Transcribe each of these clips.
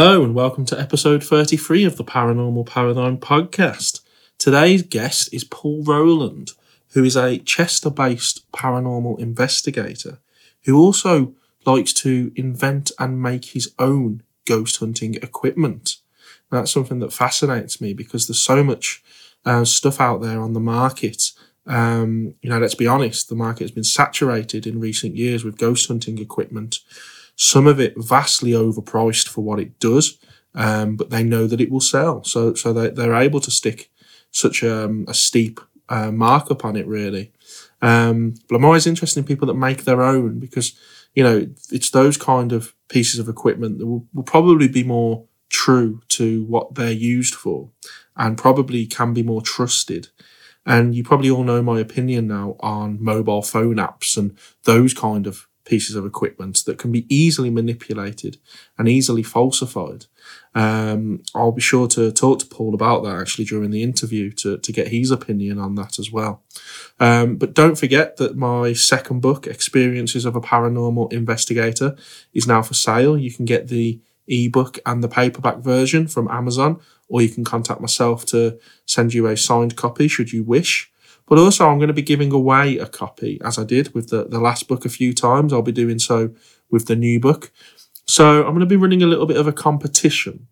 Hello, and welcome to episode 33 of the Paranormal Paradigm podcast. Today's guest is Paul Rowland, who is a Chester based paranormal investigator who also likes to invent and make his own ghost hunting equipment. That's something that fascinates me because there's so much uh, stuff out there on the market. Um, you know, let's be honest, the market has been saturated in recent years with ghost hunting equipment some of it vastly overpriced for what it does, um, but they know that it will sell. So so they, they're able to stick such a, a steep uh, markup on it, really. Um, but I'm always interested in people that make their own because, you know, it's those kind of pieces of equipment that will, will probably be more true to what they're used for and probably can be more trusted. And you probably all know my opinion now on mobile phone apps and those kind of pieces of equipment that can be easily manipulated and easily falsified. Um, I'll be sure to talk to Paul about that actually during the interview to, to get his opinion on that as well. Um, but don't forget that my second book, Experiences of a Paranormal Investigator, is now for sale. You can get the ebook and the paperback version from Amazon, or you can contact myself to send you a signed copy should you wish. But also, I'm going to be giving away a copy, as I did with the, the last book a few times. I'll be doing so with the new book. So I'm going to be running a little bit of a competition,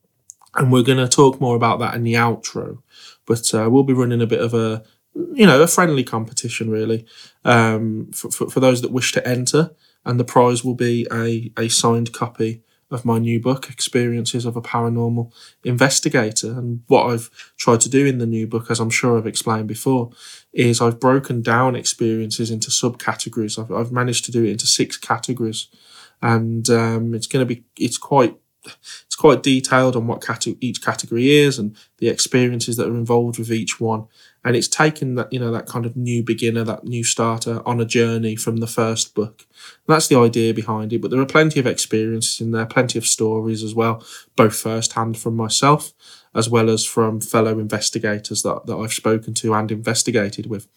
and we're going to talk more about that in the outro. But uh, we'll be running a bit of a, you know, a friendly competition really um, for, for, for those that wish to enter, and the prize will be a a signed copy of my new book, Experiences of a Paranormal Investigator. And what I've tried to do in the new book, as I'm sure I've explained before, is I've broken down experiences into subcategories. I've, I've managed to do it into six categories. And um, it's going to be, it's quite it's quite detailed on what each category is and the experiences that are involved with each one and it's taken that you know that kind of new beginner that new starter on a journey from the first book. And that's the idea behind it but there are plenty of experiences in there plenty of stories as well both first hand from myself as well as from fellow investigators that, that i've spoken to and investigated with.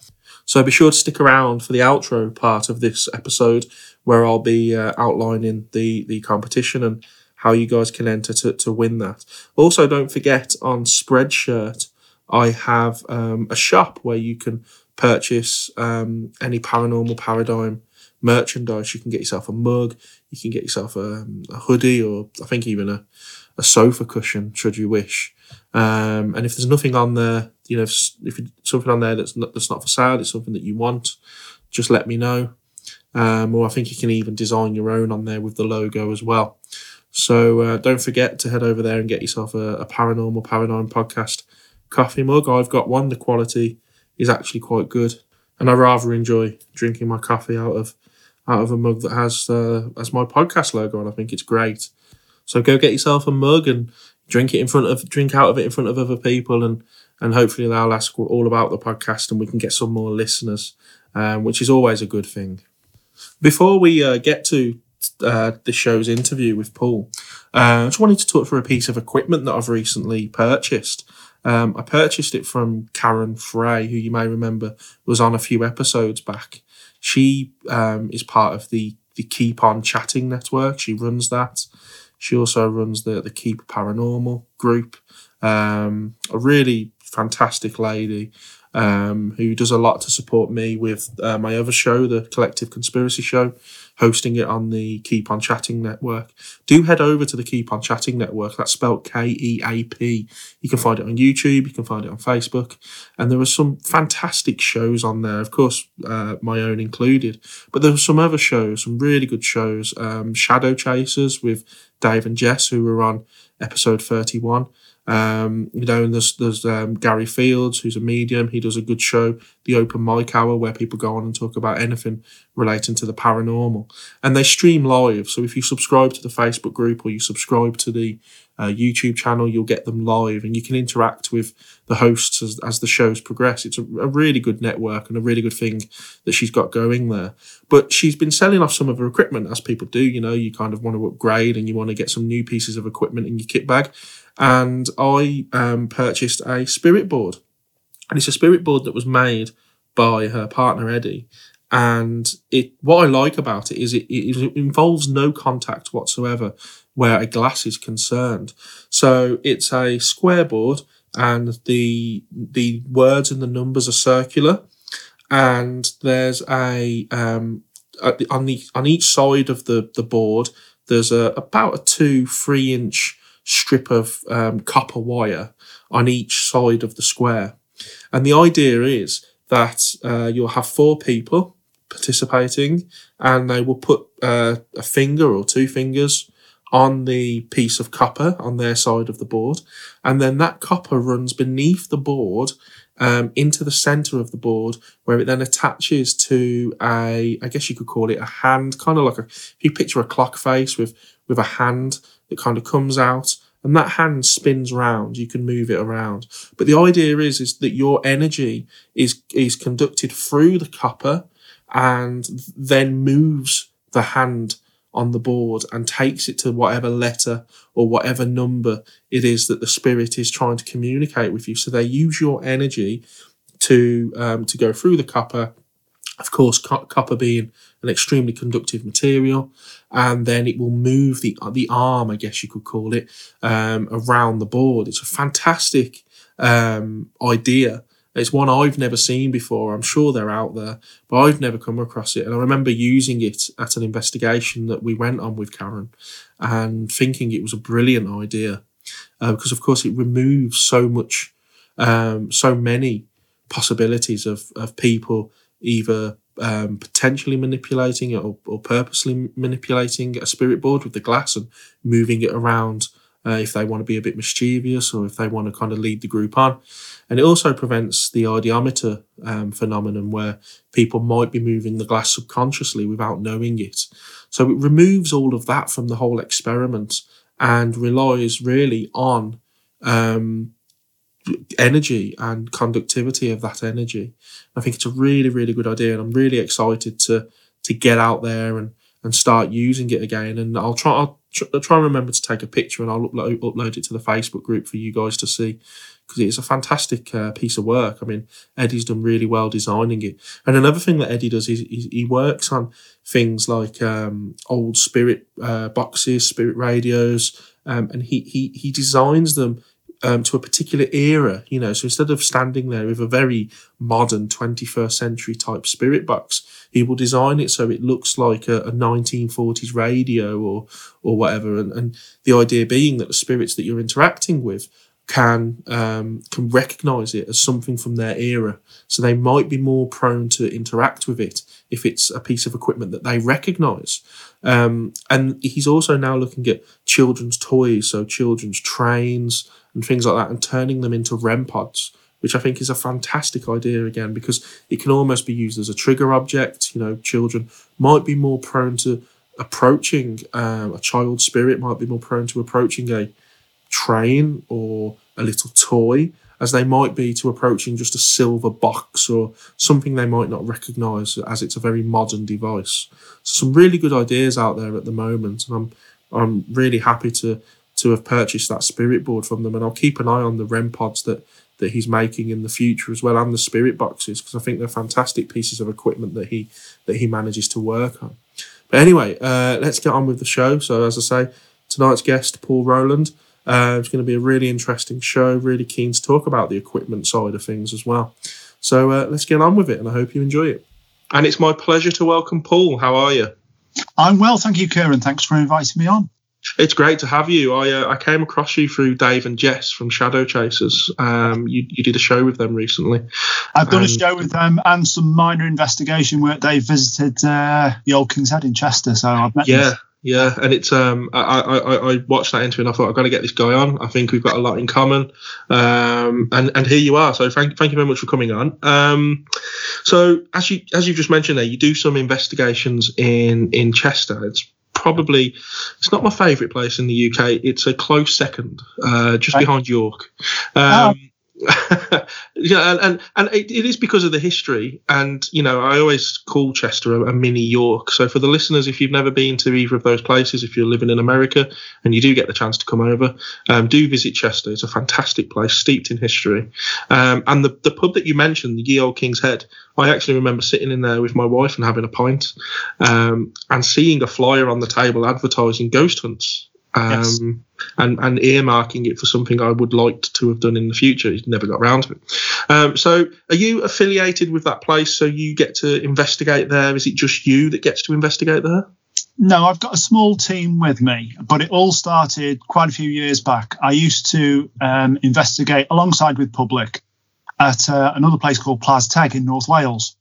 So be sure to stick around for the outro part of this episode where i'll be uh, outlining the the competition and how you guys can enter to, to win that. Also don't forget on spreadshirt I have um, a shop where you can purchase um, any paranormal paradigm merchandise. You can get yourself a mug, you can get yourself a, a hoodie, or I think even a, a sofa cushion, should you wish. Um, and if there's nothing on there, you know, if, if something on there that's not, that's not for sale, it's something that you want, just let me know. Um, or I think you can even design your own on there with the logo as well. So uh, don't forget to head over there and get yourself a, a paranormal paradigm podcast coffee mug. I've got one. The quality is actually quite good, and I rather enjoy drinking my coffee out of out of a mug that has uh, has my podcast logo on. I think it's great. So go get yourself a mug and drink it in front of drink out of it in front of other people, and and hopefully they'll ask all about the podcast, and we can get some more listeners, um, which is always a good thing. Before we uh, get to uh, this show's interview with Paul, uh, I just wanted to talk through a piece of equipment that I've recently purchased. Um, I purchased it from Karen Frey, who you may remember was on a few episodes back. She um, is part of the the Keap On Chatting network. She runs that. She also runs the the Keap Paranormal group. Um, a really fantastic lady um, who does a lot to support me with uh, my other show, the Collective Conspiracy Show, hosting it on the Keap On Chatting network. Do head over to the Keap On Chatting network. That's spelled K E A P. You can find it on YouTube. You can find it on Facebook, and there are some fantastic shows on there. Of course, uh, my own included, but there are some other shows, some really good shows. Um, Shadow Chasers with Dave and Jess, who were on episode thirty-one. Um, you know, and there's there's um, Gary Fields, who's a medium. He does a good show, the Open Mic Hour, where people go on and talk about anything relating to the paranormal. And they stream live. So if you subscribe to the Facebook group or you subscribe to the uh, YouTube channel, you'll get them live, and you can interact with the hosts as, as the shows progress. It's a, a really good network and a really good thing that she's got going there. But she's been selling off some of her equipment, as people do. You know, you kind of want to upgrade and you want to get some new pieces of equipment in your kit bag and I um, purchased a spirit board. And it's a spirit board that was made by her partner Eddie. And it what I like about it is it, it involves no contact whatsoever where a glass is concerned. So it's a square board and the the words and the numbers are circular and there's a um, the, on the on each side of the the board there's a about a two three inch strip of um, copper wire on each side of the square and the idea is that uh, you'll have four people participating and they will put uh, a finger or two fingers on the piece of copper on their side of the board and then that copper runs beneath the board um, into the center of the board where it then attaches to a, I guess you could call it a hand, kind of like a, if you picture a clock face with, with a hand that kind of comes out and that hand spins round, you can move it around. But the idea is, is that your energy is, is conducted through the copper and then moves the hand on the board and takes it to whatever letter or whatever number it is that the spirit is trying to communicate with you. So they use your energy to um, to go through the copper. Of course, co- copper being an extremely conductive material, and then it will move the the arm, I guess you could call it, um, around the board. It's a fantastic um, idea it's one I've never seen before. I'm sure they're out there, but I've never come across it. And I remember using it at an investigation that we went on with Karen and thinking it was a brilliant idea uh, because, of course, it removes so much, um, so many possibilities of, of people either um, potentially manipulating it or, or purposely manipulating a spirit board with the glass and moving it around uh, if they want to be a bit mischievous or if they want to kind of lead the group on. And it also prevents the ideomotor um, phenomenon where people might be moving the glass subconsciously without knowing it. So it removes all of that from the whole experiment and relies really on um, energy and conductivity of that energy. I think it's a really, really good idea, and I'm really excited to to get out there and and start using it again. And I'll try I'll try and remember to take a picture and I'll upload, upload it to the Facebook group for you guys to see because it's a fantastic uh, piece of work. I mean, Eddie's done really well designing it. And another thing that Eddie does is, is he works on things like um, old spirit uh, boxes, spirit radios, um, and he, he he designs them um, to a particular era, you know. So instead of standing there with a very modern 21st century type spirit box, he will design it so it looks like a, a 1940s radio or or whatever. And, and the idea being that the spirits that you're interacting with can um, can recognize it as something from their era, so they might be more prone to interact with it if it's a piece of equipment that they recognize. Um, and he's also now looking at children's toys, so children's trains and things like that, and turning them into REM pods, which I think is a fantastic idea again because it can almost be used as a trigger object. You know, children might be more prone to approaching um, a child spirit, might be more prone to approaching a train or a little toy as they might be to approaching just a silver box or something they might not recognize as it's a very modern device. So some really good ideas out there at the moment, and I'm I'm really happy to to have purchased that spirit board from them, and I'll keep an eye on the REM pods that that he's making in the future as well, and the spirit boxes because I think they're fantastic pieces of equipment that he that he manages to work on. But anyway, uh, let's get on with the show. So as I say, tonight's guest Paul Rowland. Uh, it's going to be a really interesting show. Really keen to talk about the equipment side of things as well. So uh, let's get on with it, and I hope you enjoy it. And it's my pleasure to welcome Paul. How are you? I'm well, thank you, Kieran. Thanks for inviting me on. It's great to have you. I uh, I came across you through Dave and Jess from Shadow Chasers. Um, you you did a show with them recently. I've done a show with them and some minor investigation work. They visited uh, the Old King's Head in Chester, so I've met. Yeah, them. Yeah, and it's um I, I I watched that interview and I thought I've got to get this guy on. I think we've got a lot in common. Um and and here you are. So thank thank you very much for coming on. Um so as you as you just mentioned there, you do some investigations in in Chester. It's probably it's not my favourite place in the UK. It's a close second, uh, just behind York. Um, yeah, and and, and it, it is because of the history, and you know, I always call Chester a, a, mini York. So for the listeners, if you've never been to either of those places, if you're living in America and you do get the chance to come over, um, do visit Chester. It's a fantastic place, steeped in history. Um, and the the pub that you mentioned, the Ye Old King's Head, I actually remember sitting in there with my wife and having a pint, um, and seeing a flyer on the table advertising ghost hunts um, yes. and, and earmarking it for something I would like to have done in the future. He never got around to it. Um, so, are you affiliated with that place? So you get to investigate there? Is it just you that gets to investigate there? No, I've got a small team with me, but it all started quite a few years back. I used to um, investigate alongside with public at uh, another place called Plas Teg in North Wales,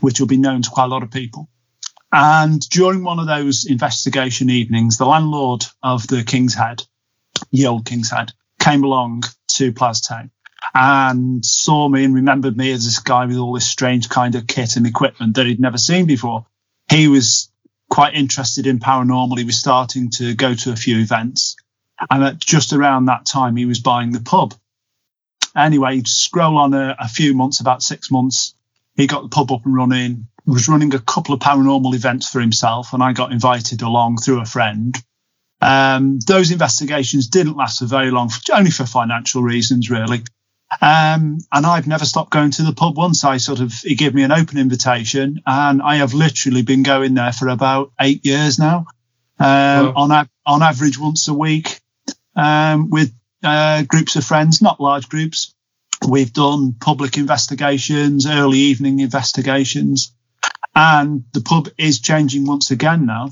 which will be known to quite a lot of people. And during one of those investigation evenings, the landlord of the King's Head, the old King's Head, came along to Plas Teg and saw me and remembered me as this guy with all this strange kind of kit and equipment that he'd never seen before. He was quite interested in paranormal. He was starting to go to a few events. And at just around that time, he was buying the pub. Anyway, scroll on a, a few months, about six months, he got the pub up and running was running a couple of paranormal events for himself, and I got invited along through a friend. Um, those investigations didn't last for very long, only for financial reasons, really. Um, and I've never stopped going to the pub once. I sort of, he gave me an open invitation, and I have literally been going there for about eight years now, um, wow. on, on average once a week, um, with uh, groups of friends, not large groups. We've done public investigations, early evening investigations. And the pub is changing once again now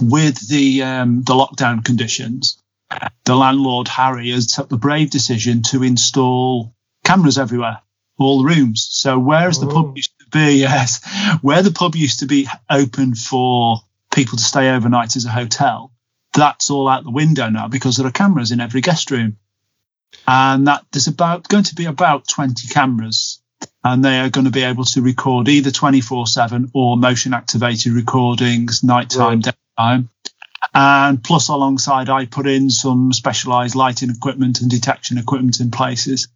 with the um, the lockdown conditions. The landlord Harry has took the brave decision to install cameras everywhere, all the rooms. So whereas oh. the pub oh. used to be, yes, where the pub used to be open for people to stay overnight as a hotel, that's all out the window now because there are cameras in every guest room. And that there's about going to be about 20 cameras and they are going to be able to record either 24 7 or motion activated recordings, nighttime, right. daytime. And plus, alongside, I put in some specialized lighting equipment and detection equipment in places.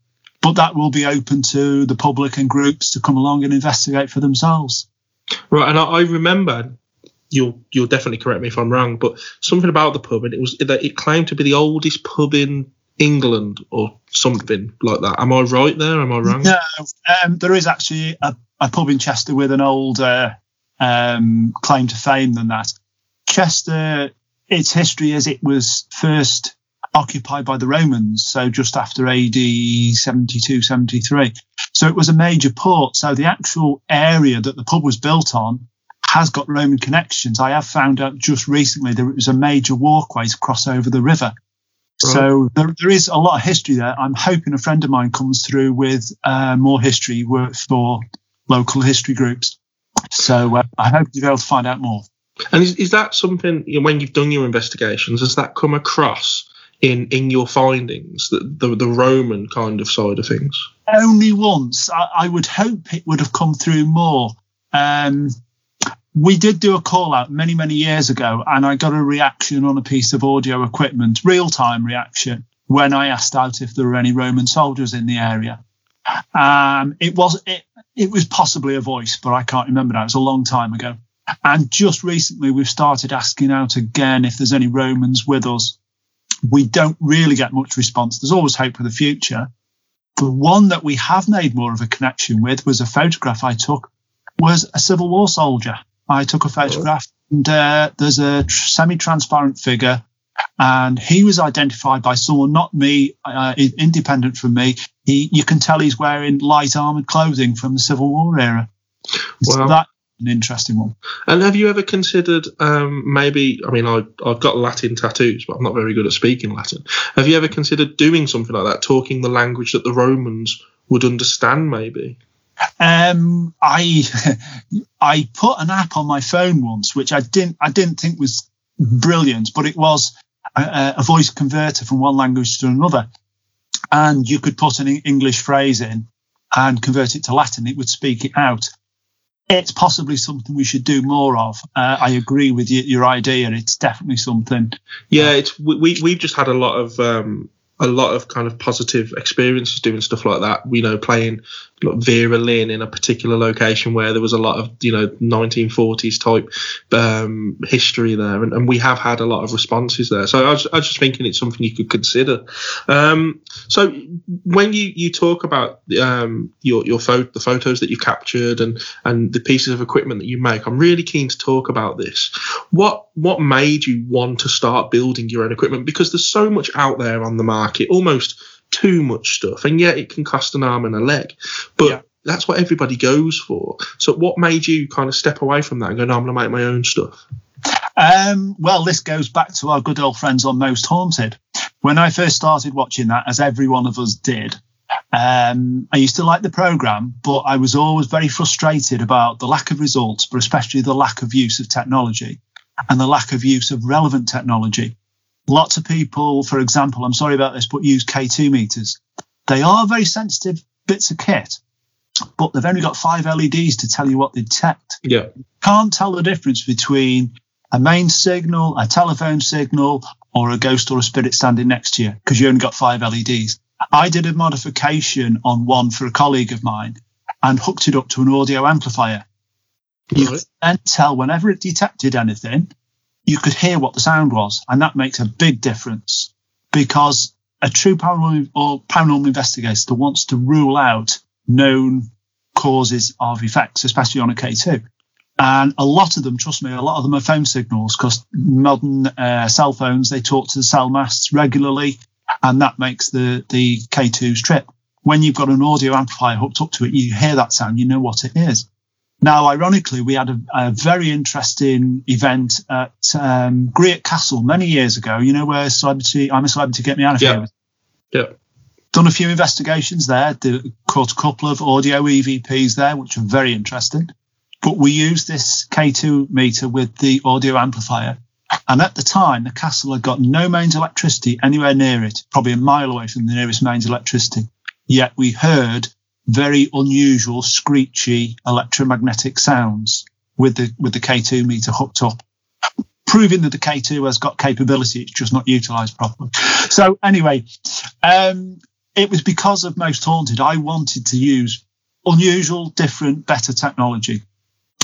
But that will be open to the public and groups to come along and investigate for themselves. Right. And I remember you'll you'll definitely correct me if I'm wrong, but something about the pub, and it was that it claimed to be the oldest pub in England or something like that. Am I right there? Am I wrong? No, um, there is actually a, a, pub in Chester with an older um, claim to fame than that. Chester, its history is it was first occupied by the Romans, so just after AD 72, 73. So it was a major port. So the actual area that the pub was built on has got Roman connections. I have found out just recently there was a major walkway to cross over the river. So there, there is a lot of history there. I'm hoping a friend of mine comes through with uh, more history work for local history groups. So uh, I hope you'll be able to find out more. And is, is that something you know, when you've done your investigations, has that come across in in your findings, the, the, the Roman kind of side of things? Only once. I, I would hope it would have come through more. Um, we did do a call out many, many years ago, and I got a reaction on a piece of audio equipment, real time reaction, when I asked out if there were any Roman soldiers in the area. Um, it was it, it was possibly a voice, but I can't remember now. It was a long time ago. And just recently, we've started asking out again if there's any Romans with us. We don't really get much response. There's always hope for the future. The one that we have made more of a connection with was a photograph I took was a Civil War soldier I took a photograph, and uh, there's a semi-transparent figure, and he was identified by someone, not me, uh, independent from me. He, you can tell he's wearing light armored clothing from the Civil War era. Well, so that's an interesting one. And have you ever considered um, maybe? I mean, I, I've got Latin tattoos, but I'm not very good at speaking Latin. Have you ever considered doing something like that, talking the language that the Romans would understand, maybe? Um, I I put an app on my phone once, which I didn't I didn't think was brilliant, but it was a, a voice converter from one language to another, and you could put an English phrase in and convert it to Latin. It would speak it out. It's possibly something we should do more of. Uh, I agree with you, your idea. It's definitely something. Yeah, it's we we've just had a lot of um, a lot of kind of positive experiences doing stuff like that. You know, playing Vera Lynn in a particular location where there was a lot of you know 1940s type um, history there, and, and, we have had a lot of responses there. So I was, I was just thinking it's something you could consider. Um, so when you you talk about um, your your photo the photos that you captured and and the pieces of equipment that you make, I'm really keen to talk about this. What what made you want to start building your own equipment? Because there's so much out there on the market, almost too much stuff, and yet it can cost an arm and a leg. But yeah. that's what everybody goes for. So, what made you kind of step away from that and go, no, I'm going to make my own stuff? Um, well, this goes back to our good old friends on Most Haunted. When I first started watching that, as every one of us did, um, I used to like the program, but I was always very frustrated about the lack of results, but especially the lack of use of technology and the lack of use of relevant technology. Lots of people, for example, I'm sorry about this, but use K2 meters. They are very sensitive bits of kit, but they've only got five LEDs to tell you what they detect. Yeah. Can't tell the difference between a main signal, a telephone signal, or a ghost or a spirit standing next to you because you only got five LEDs. I did a modification on one for a colleague of mine and hooked it up to an audio amplifier. You could then tell whenever it detected anything, you could hear what the sound was, and that makes a big difference because a true paranormal or paranormal investigator wants to rule out known causes of effects, especially on a K2. And a lot of them, trust me, a lot of them are phone signals because modern uh, cell phones, they talk to the cell masts regularly, and that makes the, the K2s trip. When you've got an audio amplifier hooked up to it, you hear that sound, you know what it is. Now, ironically, we had a, a very interesting event at um, Gwrych Castle many years ago. You know where celebrity, I'm a celebrity, get me out of yeah. here. Yeah. Done a few investigations there. Caught a couple of audio EVPs there, which are very interesting. But we used this K2 meter with the audio amplifier. And at the time, the castle had got no mains electricity anywhere near it, probably a mile away from the nearest mains electricity. Yet we heard very unusual, screechy electromagnetic sounds with the with the K2 meter hooked up, proving that the K2 has got capability. It's just not utilised properly. So anyway, um, it was because of Most Haunted. I wanted to use unusual, different, better technology.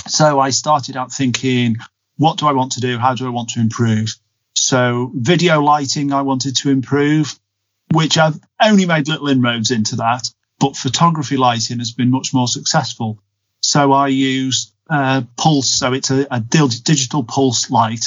So I started out thinking, what do I want to do? How do I want to improve? So video lighting, I wanted to improve, which I've only made little inroads into that but photography lighting has been much more successful. So I use uh, pulse, so it's a, a, digital pulse light,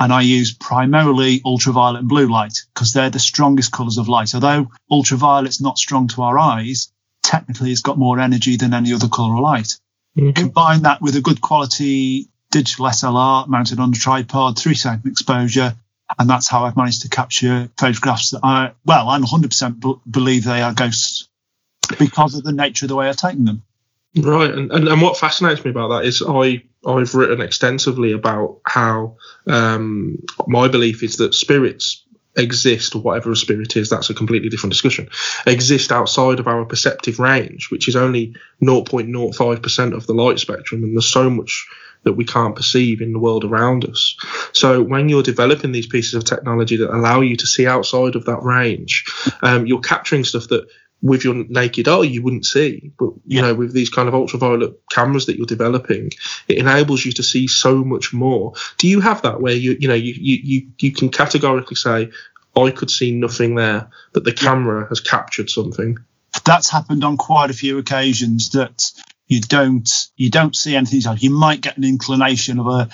and I use primarily ultraviolet and blue light because they're the strongest colours of light. Although ultraviolet's not strong to our eyes, technically it's got more energy than any other colour of light. Mm-hmm. Combine that with a good quality digital SLR mounted on a tripod, three second exposure, and that's how I've managed to capture photographs that I, well, I'm 100% b- believe they are ghosts because of the nature of the way I've taken them. Right, and, and, and what fascinates me about that is I I've written extensively about how um, my belief is that spirits exist, or whatever a spirit is, that's a completely different discussion, exist outside of our perceptive range, which is only 0.05% of the light spectrum, and there's so much that we can't perceive in the world around us. So when you're developing these pieces of technology that allow you to see outside of that range, um, you're capturing stuff that with your naked eye you wouldn't see. But you yeah. know with these kind of ultraviolet cameras that you're developing it enables you to see so much more. Do you have that where you you know you you you can categorically say i could see nothing there but the camera has captured something that's happened on quite a few occasions that you don't you don't see anything. You might get an inclination of a,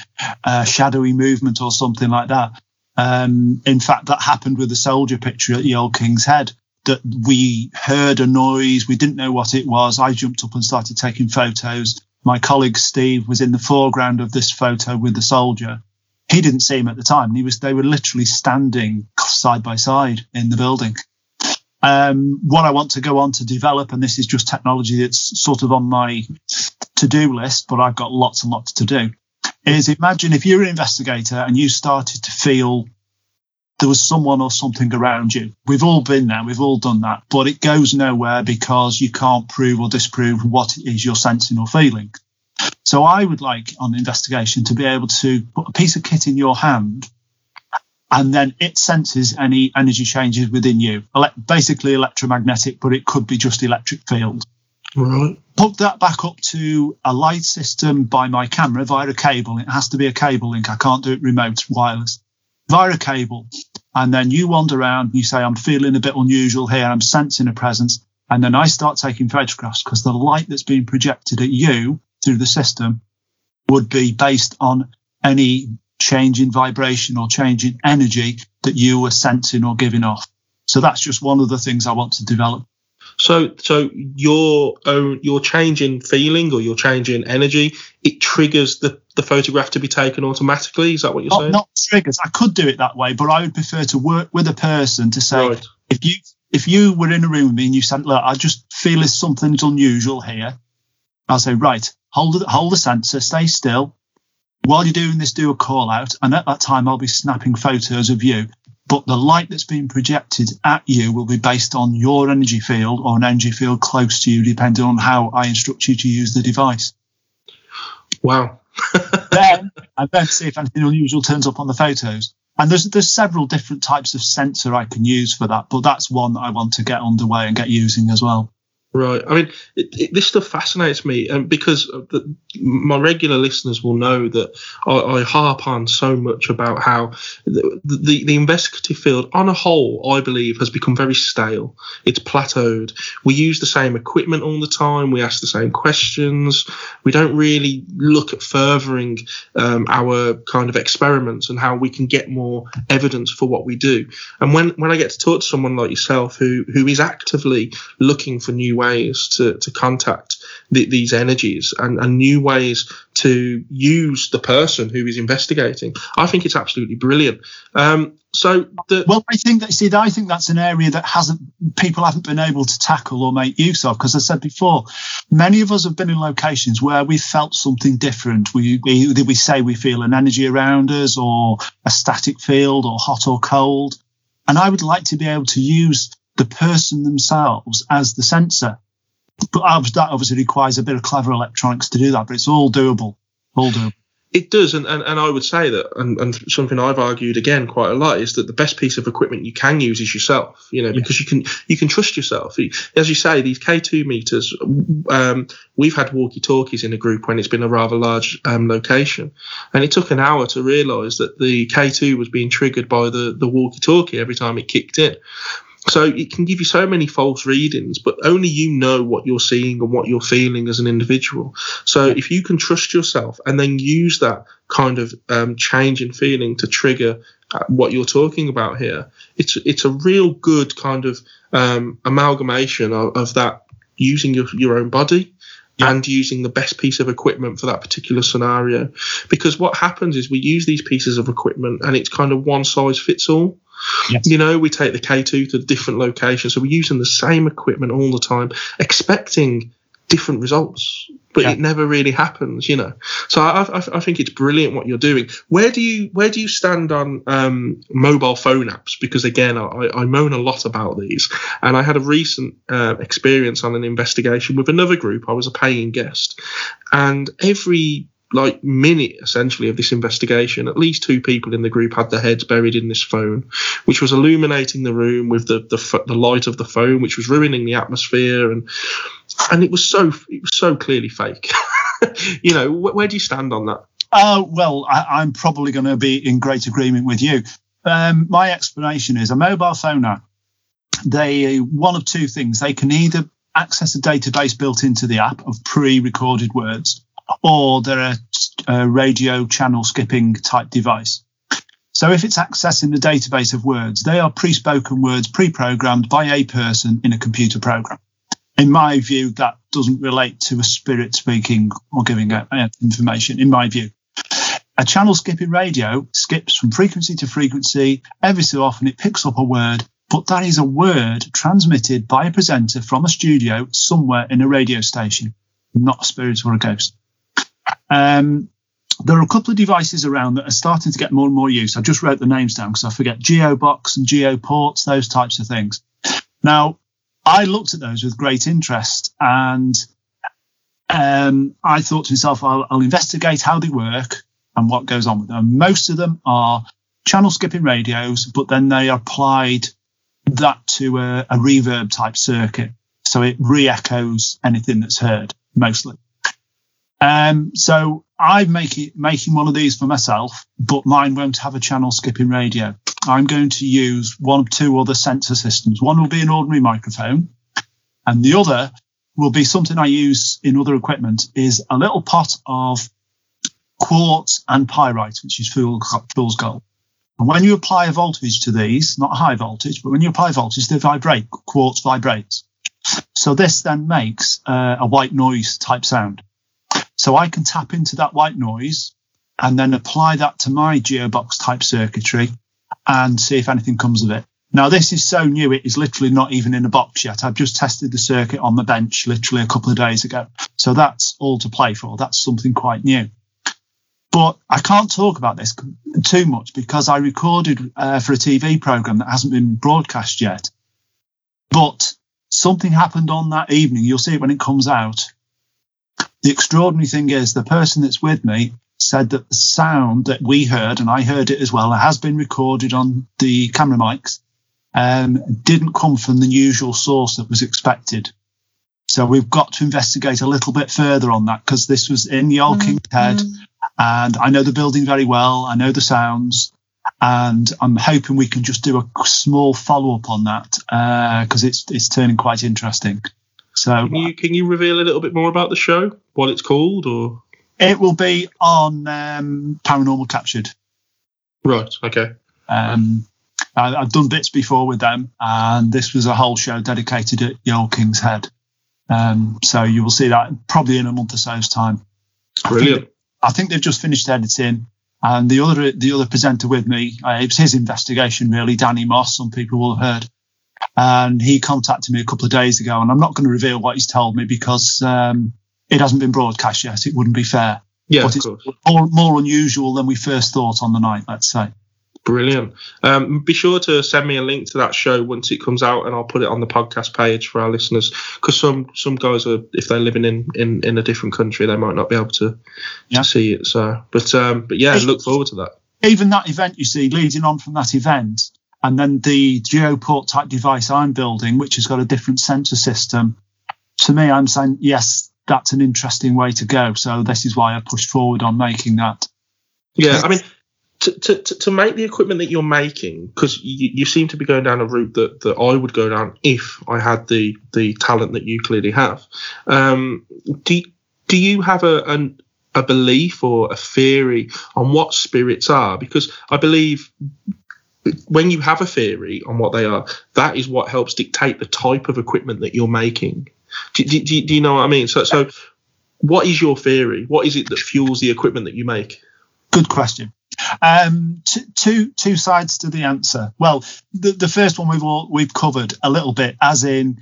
a shadowy movement or something like that. Um, in fact that happened with the soldier picture at the old king's head that we heard a noise. We didn't know what it was. I jumped up and started taking photos. My colleague Steve was in the foreground of this photo with the soldier. He didn't see him at the time. He was, they were literally standing side by side in the building. Um, what I want to go on to develop, and this is just technology that's sort of on my to do list, but I've got lots and lots to do, is imagine if you're an investigator and you started to feel there was someone or something around you. We've all been there, we've all done that, but it goes nowhere because you can't prove or disprove what it is you're sensing or feeling. So I would like on investigation to be able to put a piece of kit in your hand and then it senses any energy changes within you. Ele- basically electromagnetic, but it could be just electric field. Right. Hook that back up to a light system by my camera via a cable. It has to be a cable link. I can't do it remote wireless. Via a cable. And then you wander around and you say, I'm feeling a bit unusual here. I'm sensing a presence. And then I start taking photographs because the light that's being projected at you through the system would be based on any change in vibration or change in energy that you were sensing or giving off. So that's just one of the things I want to develop. So, so your own your change in feeling or your change in energy, it triggers the, the photograph to be taken automatically. Is that what you're not, saying? Not triggers. I could do it that way, but I would prefer to work with a person to say right. if you if you were in a room with me and you said, "Look, I just feel there's something's unusual here," I'll say, "Right, hold the, hold the sensor, stay still." While you're doing this, do a call out, and at that time, I'll be snapping photos of you but the light that's being projected at you will be based on your energy field or an energy field close to you, depending on how I instruct you to use the device. Wow. then and then see if anything unusual turns up on the photos. And there's there's several different types of sensor I can use for that, but that's one that I want to get underway and get using as well. Right. I mean, it, it, this stuff fascinates me, and because the, my regular listeners will know that I, I, harp on so much about how the, the, the investigative field, on a whole, I believe, has become very stale. It's plateaued. We use the same equipment all the time. We ask the same questions. We don't really look at furthering um, our kind of experiments and how we can get more evidence for what we do. And when when I get to talk to someone like yourself, who who is actively looking for new ways to, to contact the, these energies and, and new ways to use the person who is investigating. I think it's absolutely brilliant. Um, so the, well, I think that see, I think that's an area that hasn't people haven't been able to tackle or make use of because I said before, many of us have been in locations where we felt something different. We either we say we feel an energy around us or a static field or hot or cold, and I would like to be able to use the person themselves as the sensor. But that obviously requires a bit of clever electronics to do that, but it's all doable. All doable. It does, and, and, and I would say that, and, and something I've argued again quite a lot is that the best piece of equipment you can use is yourself. You know, yeah. because you can you can trust yourself. As you say, these K2 meters, um, we've had walkie-talkies in a group when it's been a rather large um, location, and it took an hour to realise that the K2 was being triggered by the the walkie-talkie every time it kicked in. So it can give you so many false readings, but only you know what you're seeing and what you're feeling as an individual. So if you can trust yourself and then use that kind of um, change in feeling to trigger uh, what you're talking about here, it's it's a real good kind of um, amalgamation of, of, that using your, your own body yeah. and using the best piece of equipment for that particular scenario. Because what happens is we use these pieces of equipment and it's kind of one size fits all. Yes. You know, we take the K2 to different locations, so we're using the same equipment all the time, expecting different results, but yeah. it never really happens. You know, so I, I, I, think it's brilliant what you're doing. Where do you where do you stand on um, mobile phone apps? Because again, I, I moan a lot about these, and I had a recent uh, experience on an investigation with another group. I was a paying guest, and every like minute essentially of this investigation, at least two people in the group had their heads buried in this phone, which was illuminating the room with the the, the light of the phone, which was ruining the atmosphere, and and it was so it was so clearly fake. you know, wh- where do you stand on that? Uh, well, I, am probably going to be in great agreement with you. Um, my explanation is a mobile phone app. They one of two things. They can either access a database built into the app of pre-recorded words or they're a, uh, a radio channel skipping type device. So if it's accessing the database of words, they are pre-spoken words pre-programmed by a person in a computer program. In my view, that doesn't relate to a spirit speaking or giving out information, in my view. A channel skipping radio skips from frequency to frequency. Every so often it picks up a word, but that is a word transmitted by a presenter from a studio somewhere in a radio station, not a spirit or a ghost. Um, there are a couple of devices around that are starting to get more and more use. I just wrote the names down because I forget GeoBox and GeoPorts, those types of things. Now, I looked at those with great interest and um, I thought to myself, I'll, I'll, investigate how they work and what goes on with them. Most of them are channel skipping radios, but then they applied that to a, a reverb type circuit. So it re echoes anything that's heard mostly. Um, so I'm making making one of these for myself, but mine won't have a channel skipping radio. I'm going to use one of two other sensor systems. One will be an ordinary microphone, and the other will be something I use in other equipment. Is a little pot of quartz and pyrite, which is fool's, fool's gold. And when you apply a voltage to these, not high voltage, but when you apply voltage, they vibrate. Quartz vibrates. So this then makes uh, a white noise type sound. So I can tap into that white noise and then apply that to my GeoBox type circuitry and see if anything comes of it. Now this is so new, it is literally not even in a box yet. I've just tested the circuit on the bench literally a couple of days ago. So that's all to play for. That's something quite new. But I can't talk about this too much because I recorded uh, for a TV program that hasn't been broadcast yet. But something happened on that evening. You'll see it when it comes out. The extraordinary thing is the person that's with me said that the sound that we heard, and I heard it as well, has been recorded on the camera mics, um, didn't come from the usual source that was expected. So we've got to investigate a little bit further on that because this was in the old mm-hmm. King's Head, and I know the building very well. I know the sounds, and I'm hoping we can just do a small follow up on that because uh, it's it's turning quite interesting. So can you, can you reveal a little bit more about the show, what it's called, or it will be on um, Paranormal Captured. Right. Okay. Um, I, have done bits before with them, and this was a whole show dedicated at Old King's Head. Um, so you will see that probably in a month or so's time. Brilliant. I think, I think they've just finished editing, and the other the other presenter with me, uh, it was his investigation really, Danny Moss. Some people will have heard, and he contacted me a couple of days ago, and I'm not going to reveal what he's told me because um, it hasn't been broadcast yet. It wouldn't be fair. Yeah, but it's course. More, more unusual than we first thought on the night. Let's say. Brilliant. Um, be sure to send me a link to that show once it comes out, and I'll put it on the podcast page for our listeners. Because some some guys are, if they're living in, in, in a different country, they might not be able to, yeah. to see it. So, but um, but yeah, look forward to that. Even that event, you see, leading on from that event, and then the GeoPort type device I'm building, which has got a different sensor system. To me, I'm saying yes, that's an interesting way to go. So this is why I pushed forward on making that. Yeah, I mean to, to, to make the equipment that you're making, because you, you seem to be going down a route that, that I would go down if I had the, the talent that you clearly have. Um, do, do you have a, an, a belief or a theory on what spirits are? Because I believe when you have a theory on what they are, that is what helps dictate the type of equipment that you're making. Do, do, do, do you know what I mean? So, so what is your theory? What is it that fuels the equipment that you make? Good question. Um, t- two two sides to the answer. Well, the, the first one we've all we've covered a little bit, as in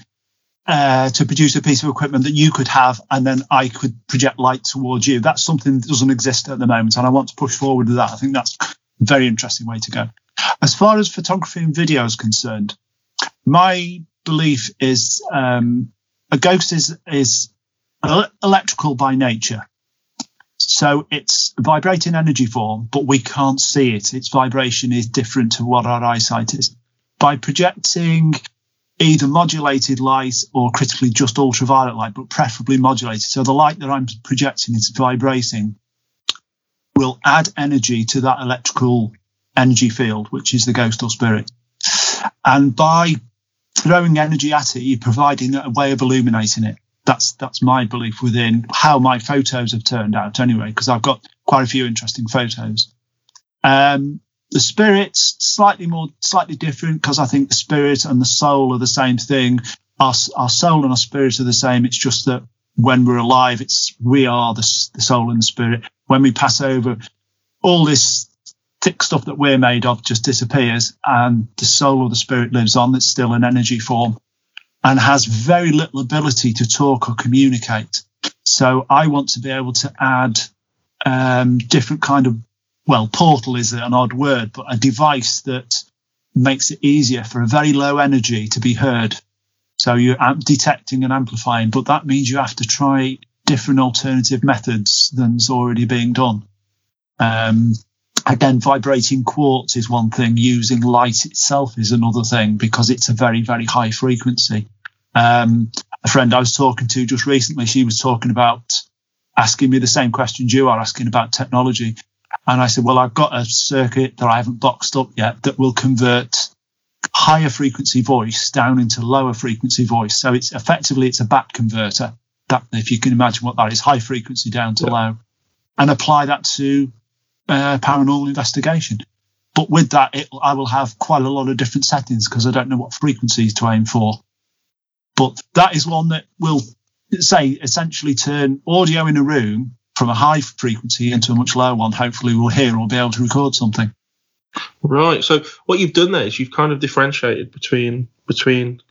uh, to produce a piece of equipment that you could have, and then I could project light towards you. That's something that doesn't exist at the moment, and I want to push forward with that. I think that's a very interesting way to go. As far as photography and video is concerned, my belief is um, a ghost is is electrical by nature. So it's vibrating energy form, but we can't see it. Its vibration is different to what our eyesight is. By projecting either modulated light or critically just ultraviolet light, but preferably modulated. So the light that I'm projecting is vibrating will add energy to that electrical energy field, which is the ghost or spirit. And by throwing energy at it, you're providing a way of illuminating it. That's that's my belief within how my photos have turned out anyway because i've got quite a few interesting photos. Um, the spirits slightly more slightly different because i think the spirit and the soul are the same thing. Our, our soul and our spirit are the same. It's just that when we're alive it's we are the, the soul and the spirit. When we pass over all this thick stuff that we're made of just disappears and the soul or the spirit lives on it's still an energy form and has very little ability to talk or communicate. So I want to be able to add um, different kind of well, portal is an odd word, but a device that makes it easier for a very low energy to be heard. So you're detecting and amplifying, but that means you have to try different alternative methods than's already being done. Um, Again, vibrating quartz is one thing. Using light itself is another thing because it's a very, very high frequency. Um, a friend I was talking to just recently, she was talking about asking me the same questions you are asking about technology. And I said, well, I've got a circuit that I haven't boxed up yet that will convert higher frequency voice down into lower frequency voice. So it's effectively it's a BAT converter. That if you can imagine what that is, high frequency down to yeah. low, and apply that to uh, paranormal investigation. But with that, it, I will have quite a lot of different settings because I don't know what frequencies to aim for. But that is one that will say essentially turn audio in a room from a high frequency into a much lower one. Hopefully, we'll hear or be able to record something. Right. So what you've done there is you've kind of differentiated between between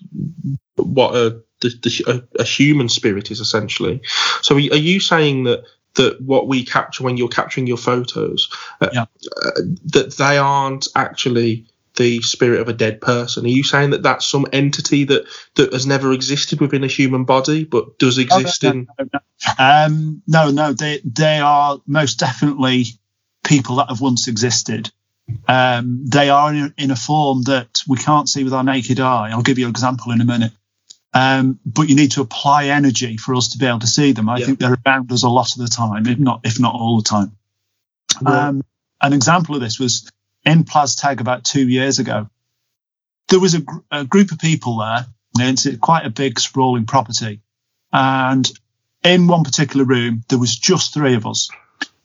what a the, the, a, a human spirit is essentially. So are you saying that that what we capture when you're capturing your photos, uh, yeah. uh, that they aren't actually the spirit of a dead person. Are you saying that that's some entity that that has never existed within a human body, but does exist oh, no, in? No, no, um, no, no, they they are most definitely people that have once existed. Um, they are in, in a form that we can't see with our naked eye. I'll give you an example in a minute. Um, but you need to apply energy for us to be able to see them. I yeah. think they're around us a lot of the time, if not if not all the time. Right. Um, an example of this was in Plas Teg about two years ago. There was a, gr- a group of people there. It's quite a big sprawling property, and in one particular room there was just three of us,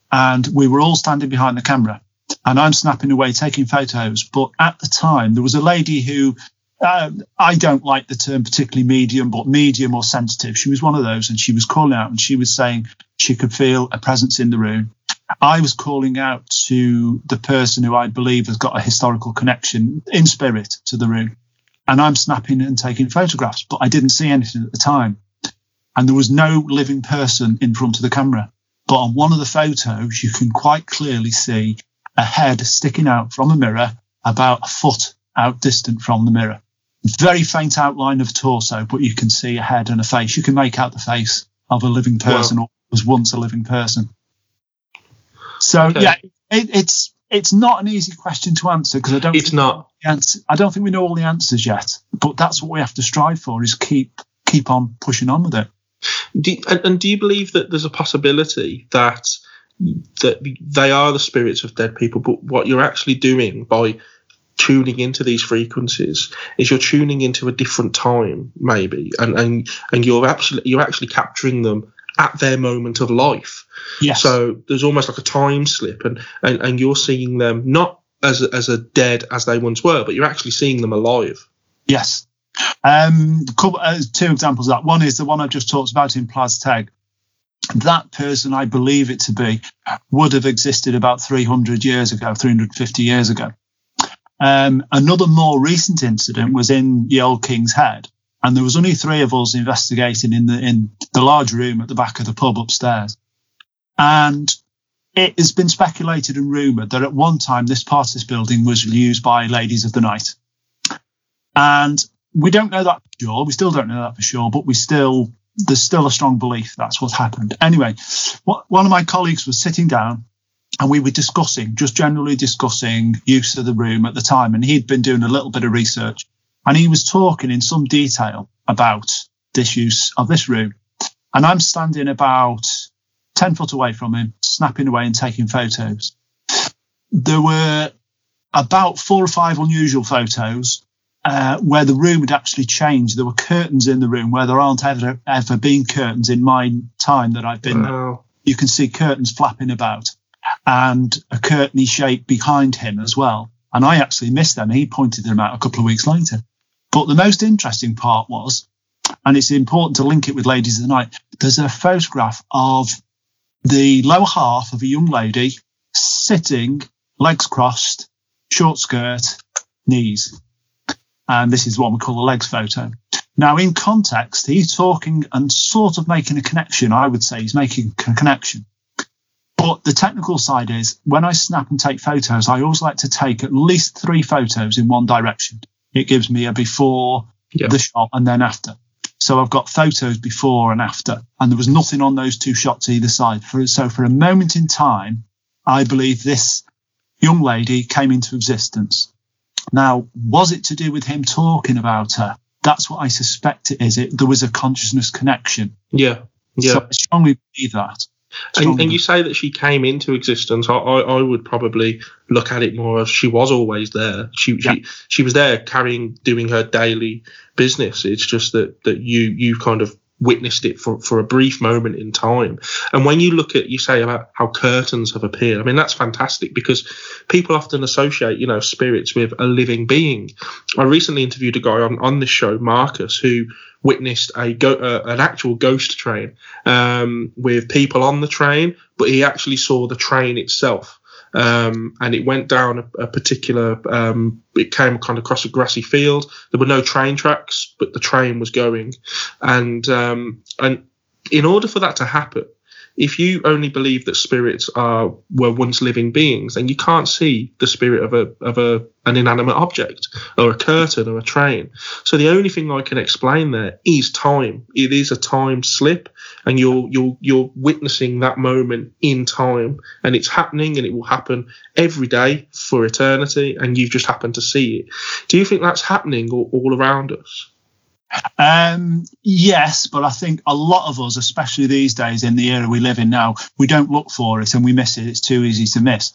and we were all standing behind the camera, and I'm snapping away taking photos. But at the time there was a lady who uh, I don't like the term particularly medium, but medium or sensitive. She was one of those, and she was calling out and she was saying she could feel a presence in the room. I was calling out to the person who I believe has got a historical connection in spirit to the room. And I'm snapping and taking photographs, but I didn't see anything at the time. And there was no living person in front of the camera. But on one of the photos, you can quite clearly see a head sticking out from a mirror about a foot out distant from the mirror very faint outline of torso, but you can see a head and a face. You can make out the face of a living person wow. or was once a living person. So okay. yeah, it, it's it's not an easy question to answer because I don't. It's not. Answer, I don't think we know all the answers yet, but that's what we have to strive for: is keep keep on pushing on with it. Do, and, and do you believe that there's a possibility that that they are the spirits of dead people, but what you're actually doing by tuning into these frequencies is you're tuning into a different time maybe and and and you're actually you're actually capturing them at their moment of life. Yes. so there's almost like a time slip and and, and you're seeing them not as as a dead as they once were but you're actually seeing them alive. Yes. Um couple, uh, two examples of that. One is the one i've just talked about in Plas Teg that person I believe it to be would have existed about 300 years ago, 350 years ago. Um, another more recent incident was in the Old King's Head, and there was only three of us investigating in the in the large room at the back of the pub upstairs. And it has been speculated and rumoured that at one time this part of this building was used by ladies of the night. And we don't know that for sure. We still don't know that for sure, but we still there's still a strong belief that's what happened. Anyway, what, one of my colleagues was sitting down and we were discussing, just generally discussing use of the room at the time. And he'd been doing a little bit of research and he was talking in some detail about this use of this room. And I'm standing about 10 foot away from him, snapping away and taking photos. There were about four or five unusual photos uh, where the room had actually changed. There were curtains in the room where there aren't ever, ever been curtains in my time that I've been there. You can see curtains flapping about and a curtainy shape behind him as well. And I actually missed them. He pointed them out a couple of weeks later. But the most interesting part was, and it's important to link it with Ladies of the Night, there's a photograph of the lower half of a young lady sitting, legs crossed, short skirt, knees. And this is what we call the legs photo. Now, in context, he's talking and sort of making a connection. I would say he's making a connection but the technical side is when I snap and take photos, I always like to take at least three photos in one direction. It gives me a before yeah. the shot and then after. So I've got photos before and after, and there was nothing on those two shots either side. For, so for a moment in time, I believe this young lady came into existence. Now, was it to do with him talking about her? That's what I suspect it is. It, there was a consciousness connection. Yeah. Yeah. So I strongly believe that. And, and, you say that she came into existence. I, I, I, would probably look at it more as she was always there. She yeah. she she was there carrying doing her daily business. It's just that that you you kind of witnessed it for, for a brief moment in time. And when you look at, you say about how curtains have appeared, I mean, that's fantastic because people often associate, you know, spirits with a living being. I recently interviewed a guy on, on this show, Marcus, who witnessed a go, uh, an actual ghost train um, with people on the train, but he actually saw the train itself um, and it went down a, a particular. Um, it came kind of across a grassy field. There were no train tracks, but the train was going, and um, and in order for that to happen, if you only believe that spirits are were once living beings, then you can't see the spirit of a of a an inanimate object or a curtain or a train. So the only thing I can explain there is time. It is a time slip, and you're you're you're witnessing that moment in time, and it's happening, and it will happen every day for eternity, and you've just happened to see it. Do you think that's happening all, all around us? Um, yes, but I think a lot of us, especially these days in the era we live in now, we don't look for it and we miss it. It's too easy to miss.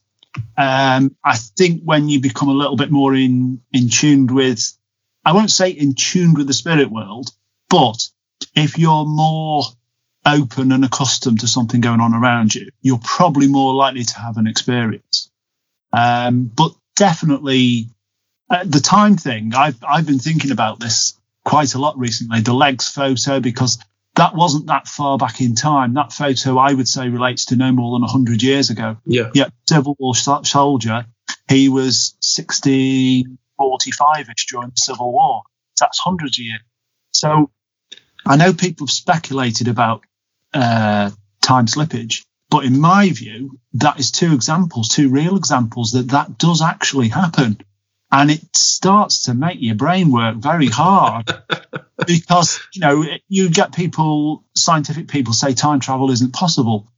Um, I think when you become a little bit more in in tuned with, I won't say in tuned with the spirit world, but if you're more open and accustomed to something going on around you, you're probably more likely to have an experience. Um, but definitely, uh, the time thing, I've I've been thinking about this quite a lot recently. The legs photo, because that wasn't that far back in time. That photo, I would say, relates to no more than 100 years ago. Yeah. Yeah. Civil War soldier. He was 60, 45 ish during the Civil War. That's hundreds of years. So I know people have speculated about uh, time slippage, but in my view, that is two examples, two real examples that that does actually happen and it starts to make your brain work very hard because you know you get people scientific people say time travel isn't possible.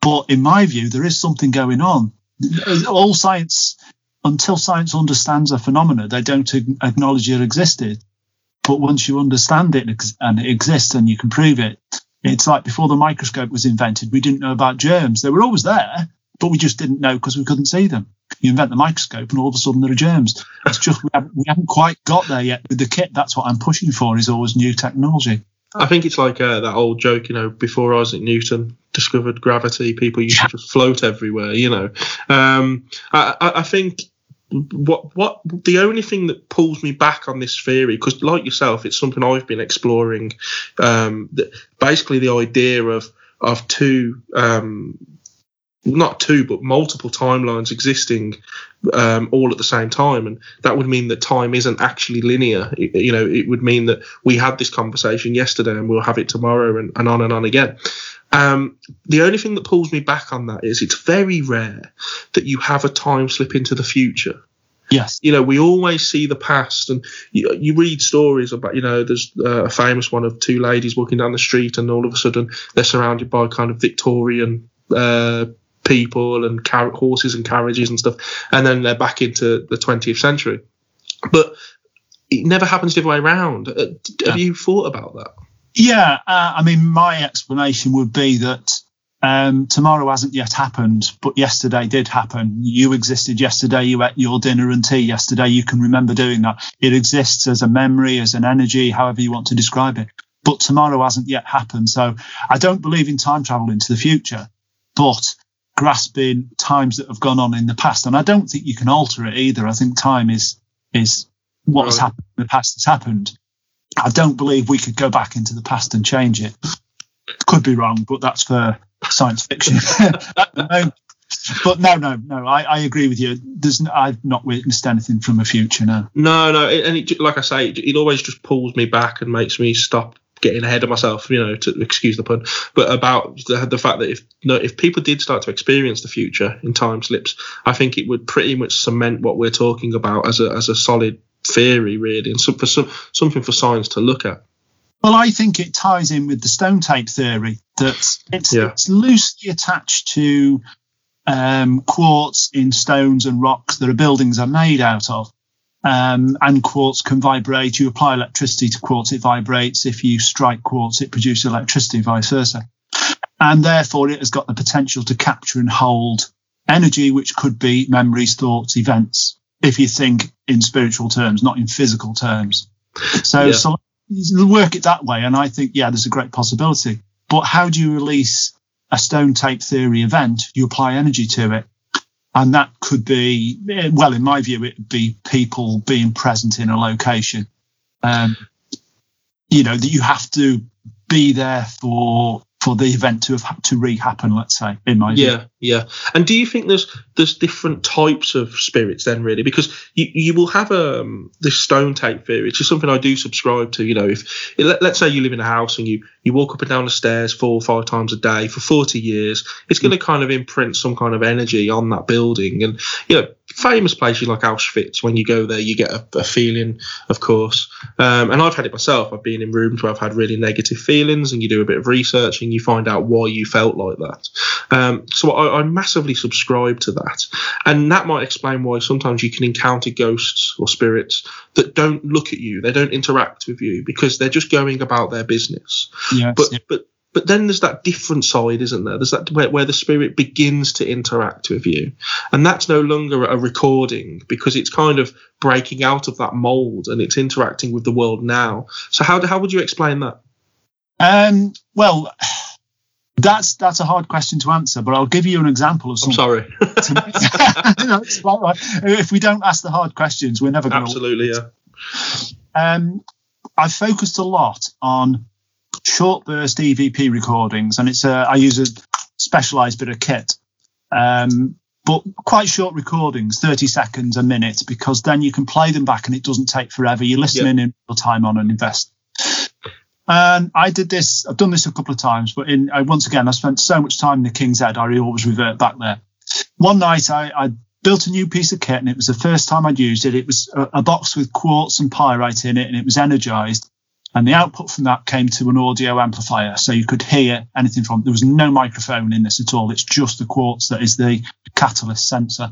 But in my view there is something going on. All science until science understands a phenomena they don't acknowledge it existed. But once you understand it and it exists and you can prove it it's like before the microscope was invented we didn't know about germs. They were always there but we just didn't know because we couldn't see them you invent the microscope and all of a sudden there are germs. It's just we haven't, we haven't quite got there yet with the kit. That's what I'm pushing for is always new technology. I think it's like uh, that old joke, you know, before Isaac Newton discovered gravity, people used to just float everywhere, you know. Um, I, I, think what what the only thing that pulls me back on this theory, because like yourself, it's something I've been exploring. Um, basically the idea of of two um, not two but multiple timelines existing um, all at the same time. And that would mean that time isn't actually linear. It, you know it would mean that we had this conversation yesterday and we'll have it tomorrow and, and on and on again. Um, the only thing that pulls me back on that is it's very rare that you have a time slip into the future. Yes. You know, we always see the past, and you, you read stories about, you know, there's uh, a famous one of two ladies walking down the street, and all of a sudden they're surrounded by kind of Victorian uh, people and car- horses and carriages and stuff, and then they're back into the 20th century. But it never happens the other way around. Uh, have you thought about that? Yeah, uh, I mean, my explanation would be that um, tomorrow hasn't yet happened, but yesterday did happen. You existed yesterday. You ate your dinner and tea yesterday. You can remember doing that. It exists as a memory, as an energy, however you want to describe it. But tomorrow hasn't yet happened. So I don't believe in time travel into the future, but grasping times that have gone on in the past. And I don't think you can alter it either. I think time is is what has happened in the past has happened. I don't believe we could go back into the past and change it. Could be wrong, but that's for science fiction But no, no, no. I, I agree with you. There's, I've not witnessed anything from a future. No. No, no. And it, like I say, it, it always just pulls me back and makes me stop getting ahead of myself, you know, to excuse the pun, but about the, the fact that if no, if people did start to experience the future in time slips, I think it would pretty much cement what we're talking about as a as a solid theory, really, and some, for some, something for science to look at. Well, I think it ties in with the stone tape theory that it's, yeah. it's loosely attached to um, quartz in stones and rocks that our buildings are made out of. Um, and quartz can vibrate. You apply electricity to quartz, it vibrates. If you strike quartz, it produces electricity, vice versa. And therefore, it has got the potential to capture and hold energy, which could be memories, thoughts, events, if you think in spiritual terms, not in physical terms. So, yeah. so work it that way. And I think, yeah, there's a great possibility. But how do you release a stone tape theory event? You apply energy to it. And that could be, well, in my view, it would be people being present in a location. Um, you know, that you have to be there for for the event to have to re-happen let's say in my yeah view. yeah and do you think there's there's different types of spirits then really because you, you will have um this stone tape theory which is something i do subscribe to you know if let, let's say you live in a house and you you walk up and down the stairs four or five times a day for 40 years it's going to mm. kind of imprint some kind of energy on that building and you know famous places like Auschwitz, when you go there, you get a, a feeling, of course. Um, and I've had it myself. I've been in rooms where I've had really negative feelings, and you do a bit of research and you find out why you felt like that. Um, so I, I massively subscribe to that. And that might explain why sometimes you can encounter ghosts or spirits that don't look at you, they don't interact with you because they're just going about their business. Yes, but, yeah. but but then there's that different side, isn't there? There's that where, where, the spirit begins to interact with you, and that's no longer a recording because it's kind of breaking out of that mold and it's interacting with the world now. So how how would you explain that? Um, well, that's that's a hard question to answer, but I'll give you an example of something. I'm sorry. if we don't ask the hard questions, we're never going to. Absolutely, yeah. Um, I focused a lot on short burst EVP recordings, and it's a I use a specialized bit of kit. Um, but quite short recordings, 30 seconds a minute, because then you can play them back and it doesn't take forever. You're listening yep. in real time on an invest. And I did this, I've done this a couple of times, but in I, once again, I spent so much time in the King's Head, I always revert back there. One night I, I built a new piece of kit and it was the first time I'd used it. It was a, a box with quartz and pyrite in it and it was energized. And the output from that came to an audio amplifier. So you could hear anything from, there was no microphone in this at all. It's just the quartz that is the catalyst sensor.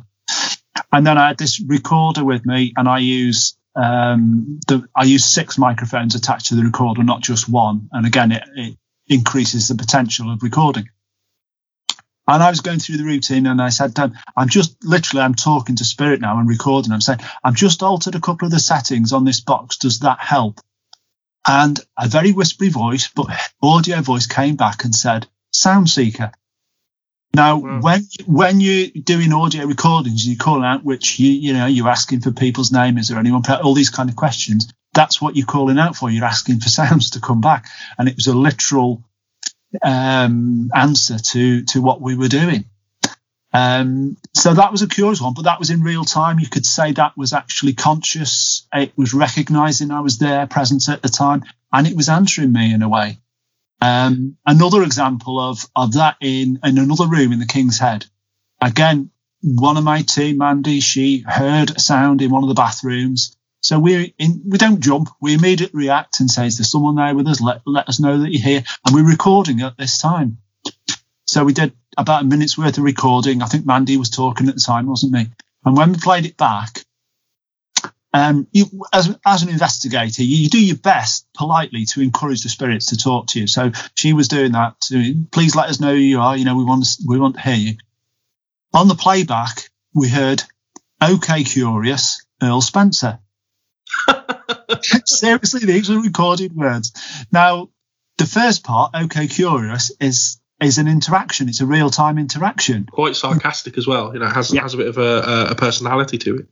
And then I had this recorder with me and I use, um, the, I use six microphones attached to the recorder, not just one. And again, it, it increases the potential of recording. And I was going through the routine and I said, I'm just literally, I'm talking to spirit now and recording. I'm saying, I've just altered a couple of the settings on this box. Does that help? And a very whispery voice, but audio voice came back and said, Sound Seeker. Now, wow. when when you're doing audio recordings, you call out which you you know you're asking for people's name. Is there anyone? All these kind of questions. That's what you're calling out for. You're asking for sounds to come back, and it was a literal um, answer to to what we were doing. Um, so that was a curious one, but that was in real time. You could say that was actually conscious. It was recognizing I was there, present at the time, and it was answering me in a way. Um, another example of, of that in, in another room in the King's Head. Again, one of my team, Mandy, she heard a sound in one of the bathrooms. So we we don't jump. We immediately react and say, "Is there someone there with us? Let let us know that you're here." And we're recording at this time. So we did about a minute's worth of recording. I think Mandy was talking at the time, wasn't me? And when we played it back, um, you, as, as an investigator, you, you, do your best politely to encourage the spirits to talk to you. So she was doing that. To, Please let us know who you are. You know, we want to, we want to hear you. On the playback, we heard, "Okay, curious, Earl Spencer." Seriously, these are recorded words. Now, the first part, "Okay, curious," is is an interaction. It's a real time interaction. Quite sarcastic as well. You know, has yeah. has a bit of a, a personality to it.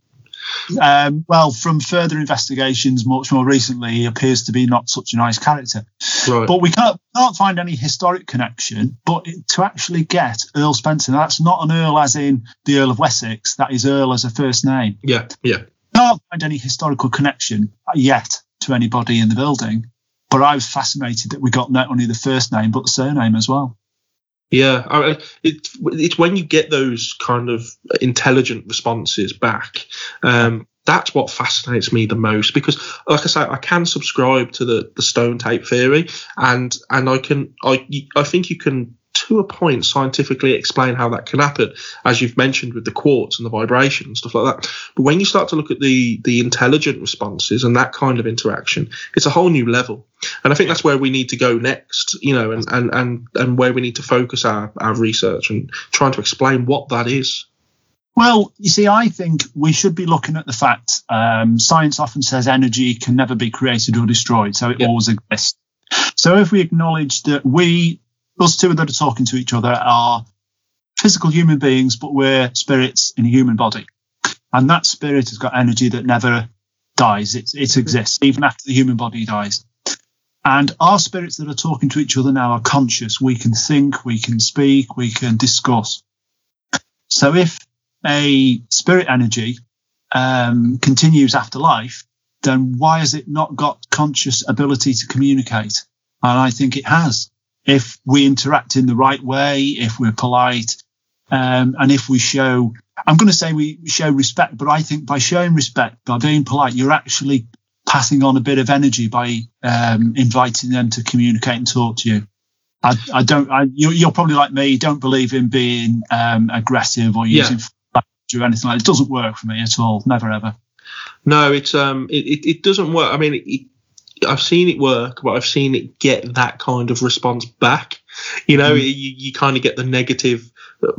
Um, well, from further investigations, much more recently, he appears to be not such a nice character. Right. But we can't, can't find any historic connection. But to actually get Earl Spencer, that's not an Earl as in the Earl of Wessex. That is Earl as a first name. Yeah, yeah. Can't find any historical connection yet to anybody in the building. But I was fascinated that we got not only the first name but the surname as well. Yeah, I, it, it's when you get those kind of intelligent responses back. Um, that's what fascinates me the most because, like I say, I can subscribe to the, the stone tape theory, and and I can I I think you can to a point scientifically explain how that can happen, as you've mentioned with the quartz and the vibration and stuff like that. But when you start to look at the the intelligent responses and that kind of interaction, it's a whole new level. And I think that's where we need to go next, you know, and and and, and where we need to focus our, our research and trying to explain what that is. Well, you see, I think we should be looking at the fact um, science often says energy can never be created or destroyed, so it always exists. So if we acknowledge that we, us two that are talking to each other, are physical human beings, but we're spirits in a human body, and that spirit has got energy that never dies. It, it exists even after the human body dies. And our spirits that are talking to each other now are conscious. We can think, we can speak, we can discuss. So if a spirit energy um, continues after life, then why has it not got conscious ability to communicate? And I think it has. If we interact in the right way, if we're polite, um, and if we show, I'm going to say we show respect, but I think by showing respect, by being polite, you're actually passing on a bit of energy by um, inviting them to communicate and talk to you. I, I don't. I, you're, probably like me. Don't believe in being um, aggressive or using yeah. or anything like. That. It doesn't work for me at all. Never ever. No, it's um, it, it, it doesn't work. I mean, it, I've seen it work, but I've seen it get that kind of response back. You know, mm. you, you kind of get the negative,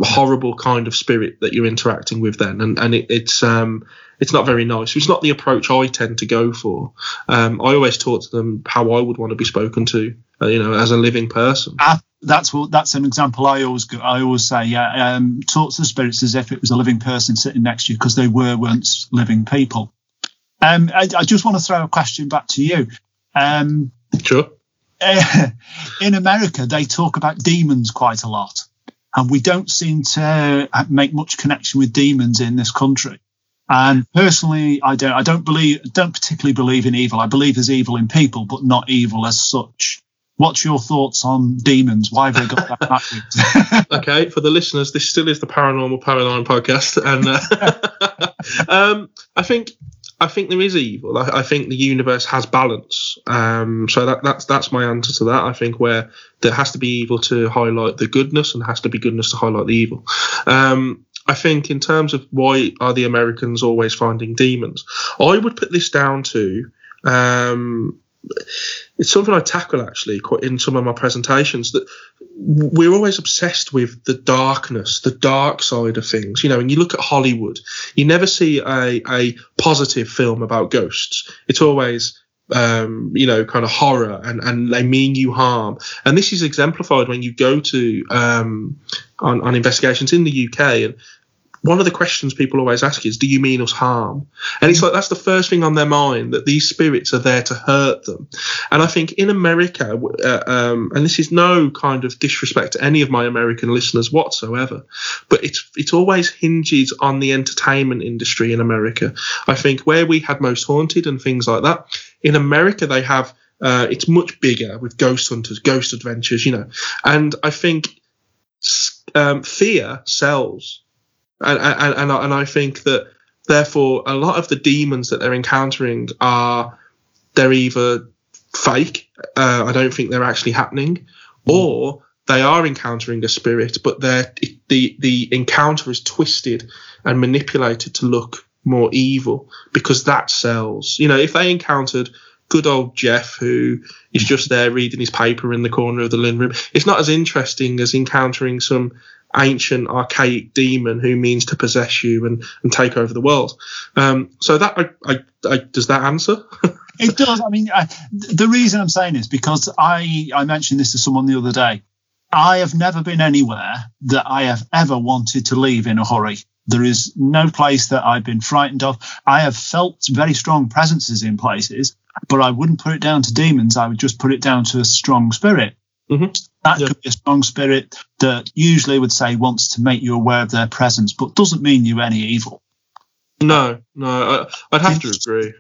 horrible kind of spirit that you're interacting with then, and and it, it's um, it's not very nice. It's not the approach I tend to go for. Um, I always talk to them how I would want to be spoken to, uh, you know, as a living person. Uh, that's what that's an example I always go, I always say. Yeah, um, talk to the spirits as if it was a living person sitting next to you because they were once living people. Um, I, I, just want to throw a question back to you. Um, sure. in America, they talk about demons quite a lot, and we don't seem to make much connection with demons in this country. And personally, I don't. I don't believe. Don't particularly believe in evil. I believe there's evil in people, but not evil as such. What's your thoughts on demons? Why have they got that backwards? okay, for the listeners, this still is the Paranormal Paradigm podcast, and uh, um, I think I think there is evil. I, I think the universe has balance. Um, so that, that's that's my answer to that. I think where there has to be evil to highlight the goodness, and has to be goodness to highlight the evil. Um, I think in terms of why are the Americans always finding demons, I would put this down to um, it's something I tackle actually quite in some of my presentations that we're always obsessed with the darkness, the dark side of things. You know, when you look at Hollywood, you never see a, a positive film about ghosts. It's always um, you know, kind of horror and, and they mean you harm. And this is exemplified when you go to um, on, on investigations in the UK and one of the questions people always ask is, do you mean us harm? And it's like that's the first thing on their mind that these spirits are there to hurt them. And I think in America, uh, um, and this is no kind of disrespect to any of my American listeners whatsoever, but it's it always hinges on the entertainment industry in America. I think where we had most haunted and things like that, in America they have. Uh, it's much bigger with ghost hunters, ghost adventures, you know, and I think um, fear sells and and and I, and I think that therefore a lot of the demons that they're encountering are they're either fake. Uh, I don't think they're actually happening, mm. or they are encountering a spirit, but they're the the encounter is twisted and manipulated to look more evil because that sells. You know, if they encountered good old Jeff who is just there reading his paper in the corner of the living room, it's not as interesting as encountering some ancient archaic demon who means to possess you and, and take over the world. Um, so that I, I, I, does that answer? it does. I mean, I, the reason I'm saying is because I I mentioned this to someone the other day. I have never been anywhere that I have ever wanted to leave in a hurry. There is no place that I've been frightened of. I have felt very strong presences in places, but I wouldn't put it down to demons. I would just put it down to a strong spirit. Mm-hmm. That yeah. could be a strong spirit that usually would say wants to make you aware of their presence, but doesn't mean you any evil. No, no, I, would have to agree.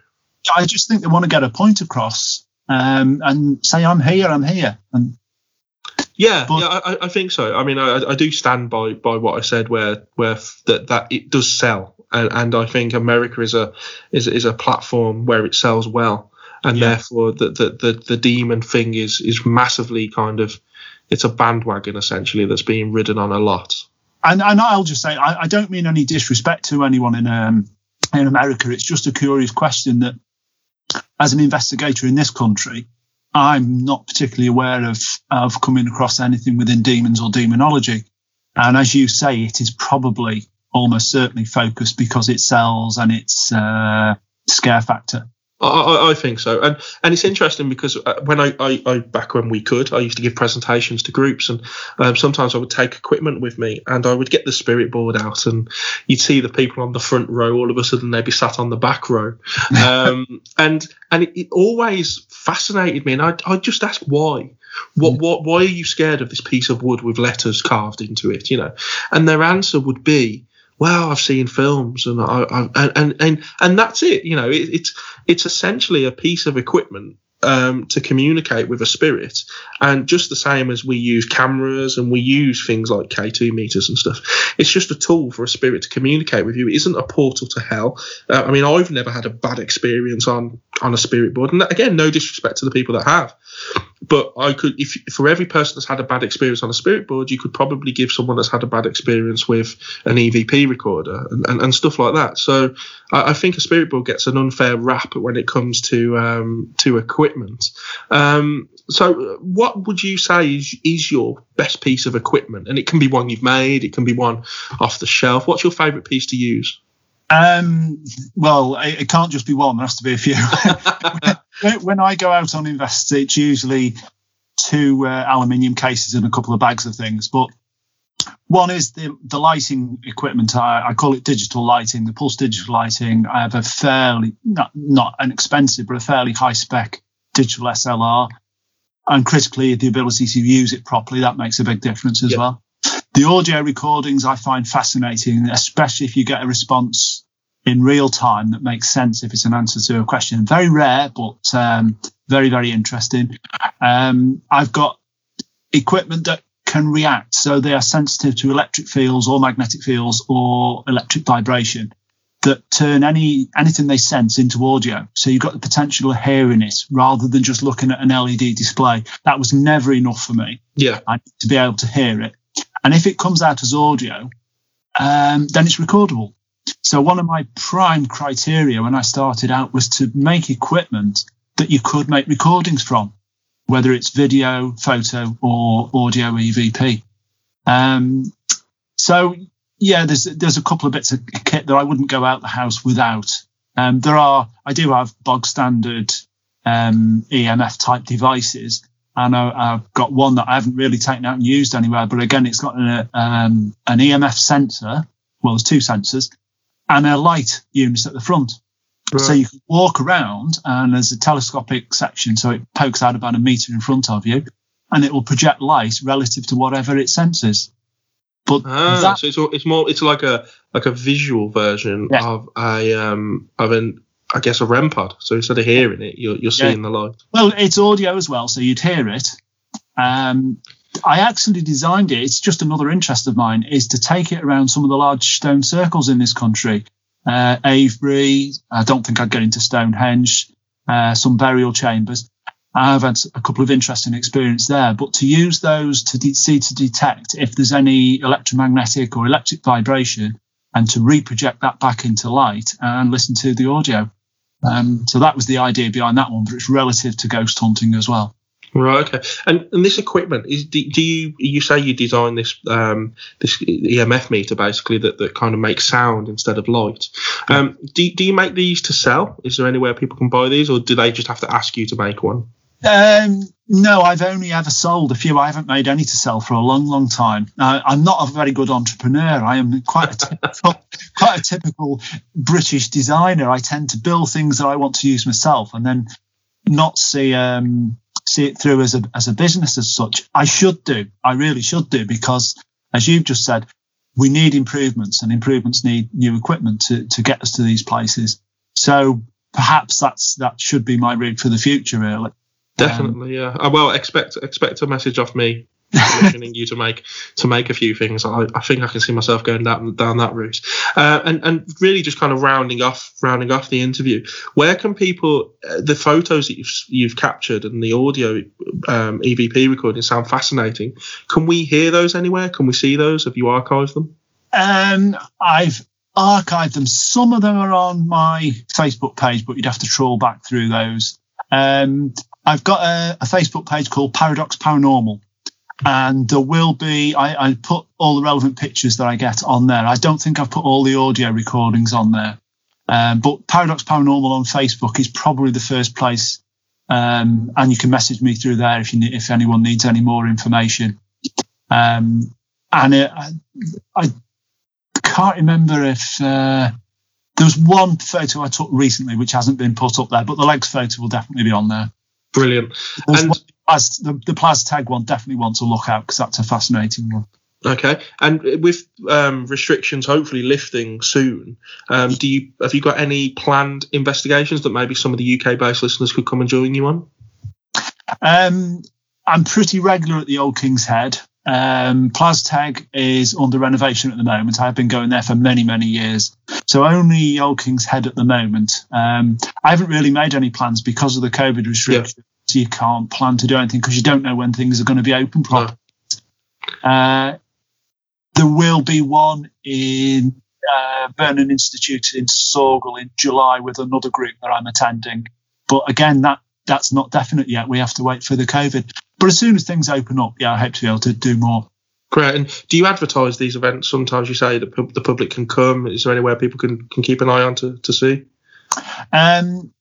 I just think they want to get a point across um, and say, "I'm here, I'm here." And yeah, but, yeah, I, I, think so. I mean, I, I do stand by by what I said, where where that that it does sell, and, and I think America is a is is a platform where it sells well and yeah. therefore the, the, the the demon thing is is massively kind of it's a bandwagon essentially that's being ridden on a lot. And, and I'll just say, I, I don't mean any disrespect to anyone in um, in America. It's just a curious question that, as an investigator in this country, I'm not particularly aware of of coming across anything within demons or demonology. And as you say, it is probably almost certainly focused because it sells and it's uh, scare factor. I, I, think so, and and it's interesting because uh, when I, I, I, back when we could, I used to give presentations to groups, and um, sometimes I would take equipment with me, and I would get the spirit board out, and you'd see the people on the front row. All of a sudden, they'd be sat on the back row, um, and and it, it, always fascinated me, and I I just ask why. What, what, why are you scared of this piece of wood with letters carved into it? You know, and their answer would be, well, I've seen films and I, I and, and and that's it. You know, it, it's it's essentially a piece of equipment um, to communicate with a spirit. And just the same as we use cameras and we use things like K2 meters and stuff, it's just a tool for a spirit to communicate with you. It isn't a portal to hell. Uh, I mean, I've never had a bad experience on on a spirit board, and again, no disrespect to the people that have. But I could, if for every person that's had a bad experience on a spirit board, you could probably give someone that's had a bad experience with an EVP recorder and, and, and stuff like that. So I, I, think a spirit board gets an unfair rap when it comes to um, to equipment. Um, so what would you say is, is your best piece of equipment? And it can be one you've made, it can be one off the shelf. What's your favourite piece to use? Um, well, it, it, can't just be one. There has to be a few. when I go out on invest, it's usually two uh, aluminium cases and a couple of bags of things. But one is the, the lighting equipment. I, I, call it digital lighting, the pulse digital lighting. I have a fairly, not, not an expensive, but a fairly high spec digital SLR. And critically, the ability to use it properly, that makes a big difference as yep. well. The audio recordings I find fascinating, especially if you get a response in real time that makes sense if it's an answer to a question. Very rare, but um, very, very interesting. Um, I've got equipment that can react. So they are sensitive to electric fields or magnetic fields or electric vibration that turn any anything they sense into audio. So you've got the potential of hearing it rather than just looking at an LED display. That was never enough for me. Yeah. to be able to hear it. And if it comes out as audio, um, then it's recordable. So one of my prime criteria when I started out was to make equipment that you could make recordings from, whether it's video, photo, or audio EVP. Um, so yeah, there's there's a couple of bits of kit that I wouldn't go out the house without. Um, there are I do have bog standard um, EMF type devices, and I, have got one that I haven't really taken out and used anywhere. But again, it's got an, um, an EMF sensor. Well, there's two sensors, and a light unit at the front. Right. So you can walk around and there's a telescopic section, so it pokes out about a meter in front of you, and it will project light relative to whatever it senses. But ah, that, so it's, it's more it's like a like a visual version yeah. of a um of an I guess a REM pod. So instead of hearing it, you're you're seeing yeah. the light. Well, it's audio as well, so you'd hear it. Um, I actually designed it. It's just another interest of mine is to take it around some of the large stone circles in this country. Uh, Avebury. I don't think I'd get into Stonehenge. Uh, some burial chambers. I've had a couple of interesting experience there, but to use those to de- see to detect if there's any electromagnetic or electric vibration and to reproject that back into light and listen to the audio. Um, so that was the idea behind that one, but it's relative to ghost hunting as well. Right. Okay. And and this equipment is do, do you you say you design this um this EMF meter basically that, that kind of makes sound instead of light. Um, do do you make these to sell? Is there anywhere people can buy these, or do they just have to ask you to make one? Um, no, I've only ever sold a few. I haven't made any to sell for a long, long time. Uh, I'm not a very good entrepreneur. I am quite a typical, quite a typical British designer. I tend to build things that I want to use myself, and then not see um, see it through as a as a business as such. I should do. I really should do because, as you've just said, we need improvements, and improvements need new equipment to to get us to these places. So perhaps that's that should be my route for the future, really. Definitely, um, yeah. Uh, well, expect expect a message off me commissioning you to make to make a few things. I, I think I can see myself going down down that route. Uh, and and really just kind of rounding off rounding off the interview. Where can people uh, the photos that you've you've captured and the audio um, EVP recording sound fascinating? Can we hear those anywhere? Can we see those? Have you archived them? Um, I've archived them. Some of them are on my Facebook page, but you'd have to trawl back through those. Um, I've got a, a, Facebook page called Paradox Paranormal, and there will be I, I, put all the relevant pictures that I get on there. I don't think I've put all the audio recordings on there, um, but Paradox Paranormal on Facebook is probably the first place, um, and you can message me through there if you if anyone needs any more information. Um, and it, I, I can't remember if uh, there was one photo I took recently which hasn't been put up there, but the legs photo will definitely be on there. Brilliant. and one, the, the Plas Teg one definitely want to look out because that's a fascinating one. Okay, and with um, restrictions hopefully lifting soon, um, do you have you got any planned investigations that maybe some of the UK-based listeners could come and join you on? Um, I'm pretty regular at the Old King's Head. Um, Plas Teg is under renovation at the moment. I've been going there for many, many years. So only Old King's Head at the moment. Um, I haven't really made any plans because of the COVID restrictions. Yeah. So you can't plan to do anything because you don't know when things are going to be open properly. No. Uh, there will be one in uh, Vernon Institute in Saughall in July with another group that I'm attending. But again, that that's not definite yet. We have to wait for the COVID. But as soon as things open up, yeah, I hope to be able to do more. Great. And do you advertise these events? Sometimes you say that the public can come. Is there anywhere people can, can keep an eye on to, to see? Um,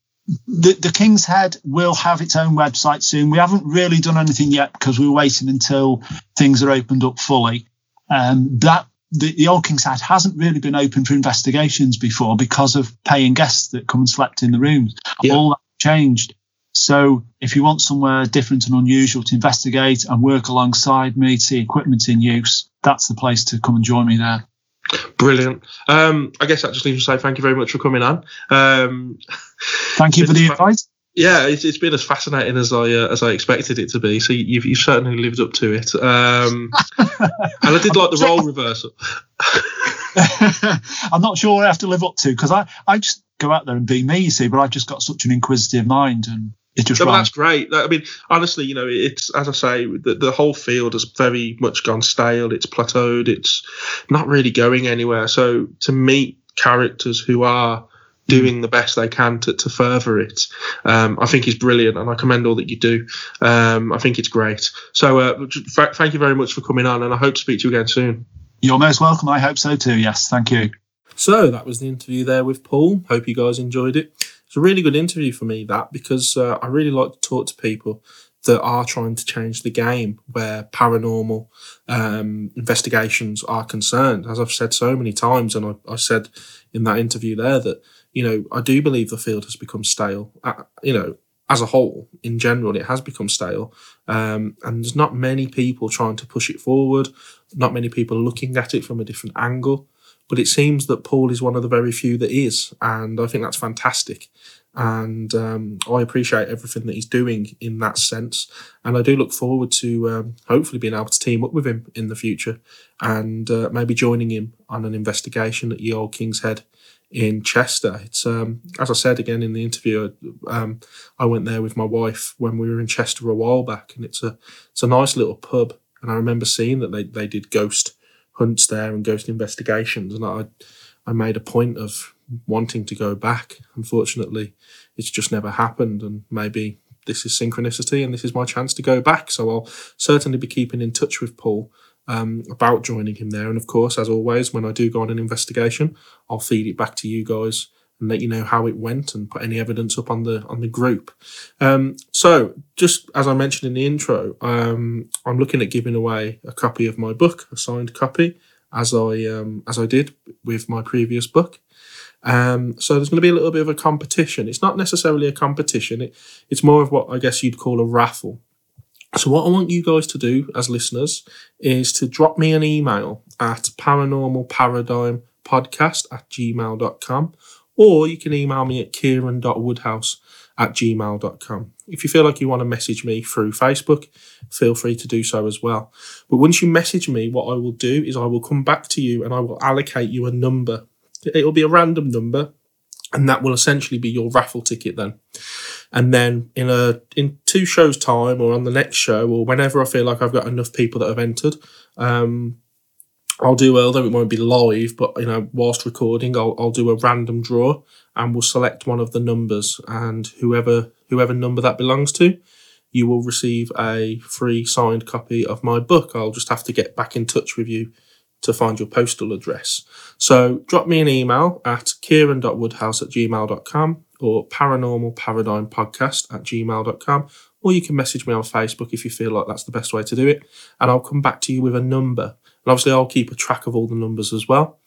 the, the King's Head will have its own website soon. We haven't really done anything yet because we're waiting until things are opened up fully. Um, that the, the, old King's Head hasn't really been open for investigations before because of paying guests that come and slept in the rooms. Yeah. All that changed. So if you want somewhere different and unusual to investigate and work alongside me, see equipment in use, that's the place to come and join me there. Brilliant. Um, I guess that just leaves to say thank you very much for coming on. Um, thank you for the invite. Yeah, it's, it's been as fascinating as I uh, as I expected it to be. So you've, you've certainly lived up to it. Um, and I did like the role reversal. I'm not sure I have to live up to because I, I just go out there and be me, you see, but I've just got such an inquisitive mind and it's just no, that's great. I mean, honestly, you know, it's as I say, the, the whole field has very much gone stale. It's plateaued. It's not really going anywhere. So to meet characters who are doing the best they can to, to further it. Um, I think is brilliant, and I commend all that you do. Um, I think it's great. So, uh, f- thank you very much for coming on, and I hope to speak to you again soon. You're most welcome. I hope so too. Yes, thank you. So that was the interview there with Paul. Hope you guys enjoyed it. It's a really good interview for me that because uh, I really like to talk to people that are trying to change the game where paranormal um, investigations are concerned. As I've said so many times, and I, I, said in that interview there that you know I do believe the field has become stale. Uh, you know, as a whole, in general, it has become stale, um, and there's not many people trying to push it forward. Not many people looking at it from a different angle. But it seems that Paul is one of the very few that is, and I think that's fantastic. And um, I appreciate everything that he's doing in that sense. And I do look forward to um, hopefully being able to team up with him in the future and uh, maybe joining him on an investigation at Ye Old King's Head in Chester. It's um, as I said again in the interview, um, I went there with my wife when we were in Chester a while back, and it's a it's a nice little pub. And I remember seeing that they they did ghost hunts there and ghost investigations, and I I made a point of wanting to go back. Unfortunately, it's just never happened, and maybe this is synchronicity, and this is my chance to go back. So I'll certainly be keeping in touch with Paul. Um, about joining him there. And of course, as always, when I do go on an investigation, I'll feed it back to you guys and let you know how it went and put any evidence up on the on the group. Um, so, just as I mentioned in the intro, um, I'm looking at giving away a copy of my book, a signed copy, as I um, as I did with my previous book. Um, so there's going to be a little bit of a competition. It's not necessarily a competition. It, it's more of what I guess you'd call a raffle. So what I want you guys to do as listeners is to drop me an email at paranormalparadigmpodcast at gmail.com or you can email me at kieran.woodhouse at gmail.com. If you feel like you want to message me through Facebook, feel free to do so as well. But once you message me, what I will do is I will come back to you and I will allocate you a number. It'll be a random number, and that will essentially be your raffle ticket then. And then in a in two shows time or on the next show or whenever I feel like I've got enough people that have entered, um, I'll do although it won't be live, but you know, whilst recording, I'll I'll do a random draw and we'll select one of the numbers and whoever whoever number that belongs to, you will receive a free signed copy of my book. I'll just have to get back in touch with you to find your postal address. So drop me an email at kieran.woodhouse at gmail.com or paranormal podcast at gmail.com or you can message me on Facebook if you feel like that's the best way to do it. And I'll come back to you with a number. And obviously, I'll keep a track of all the numbers as well.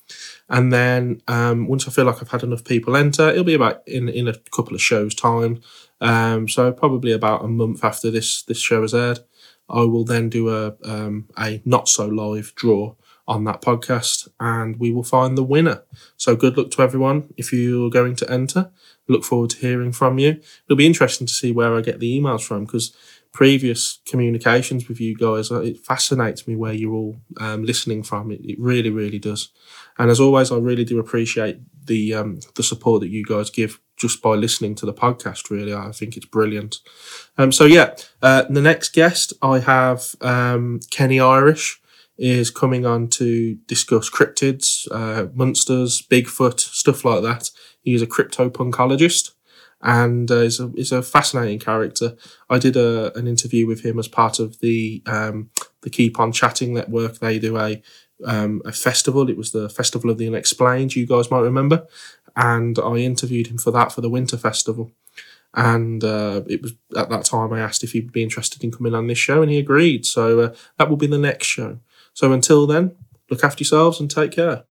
And then um, once I feel like I've had enough people enter, it'll be about in, in a couple of shows' time. Um, so probably about a month after this this show has aired, I will then do a um, a not so live draw on that podcast, and we will find the winner. So good luck to everyone if you're going to enter. Look forward to hearing from you. It'll be interesting to see where I get the emails from because previous communications with you guys, uh, it fascinates me where you're all um, listening from. It, it really, really does. And as always, I really do appreciate the um, the support that you guys give just by listening to the podcast. Really, I think it's brilliant. Um, so yeah, uh, the next guest I have um, Kenny Irish is coming on to discuss cryptids, uh, monsters, Bigfoot, stuff like that. He's a cryptozoologist and uh, is, a, is a fascinating character. I did a, an interview with him as part of the um, the Keep On Chatting network. They do a um, a festival. It was the Festival of the Unexplained. You guys might remember, and I interviewed him for that for the Winter Festival. And uh, it was at that time I asked if he'd be interested in coming on this show, and he agreed. So uh, that will be the next show. So until then, look after yourselves and take care.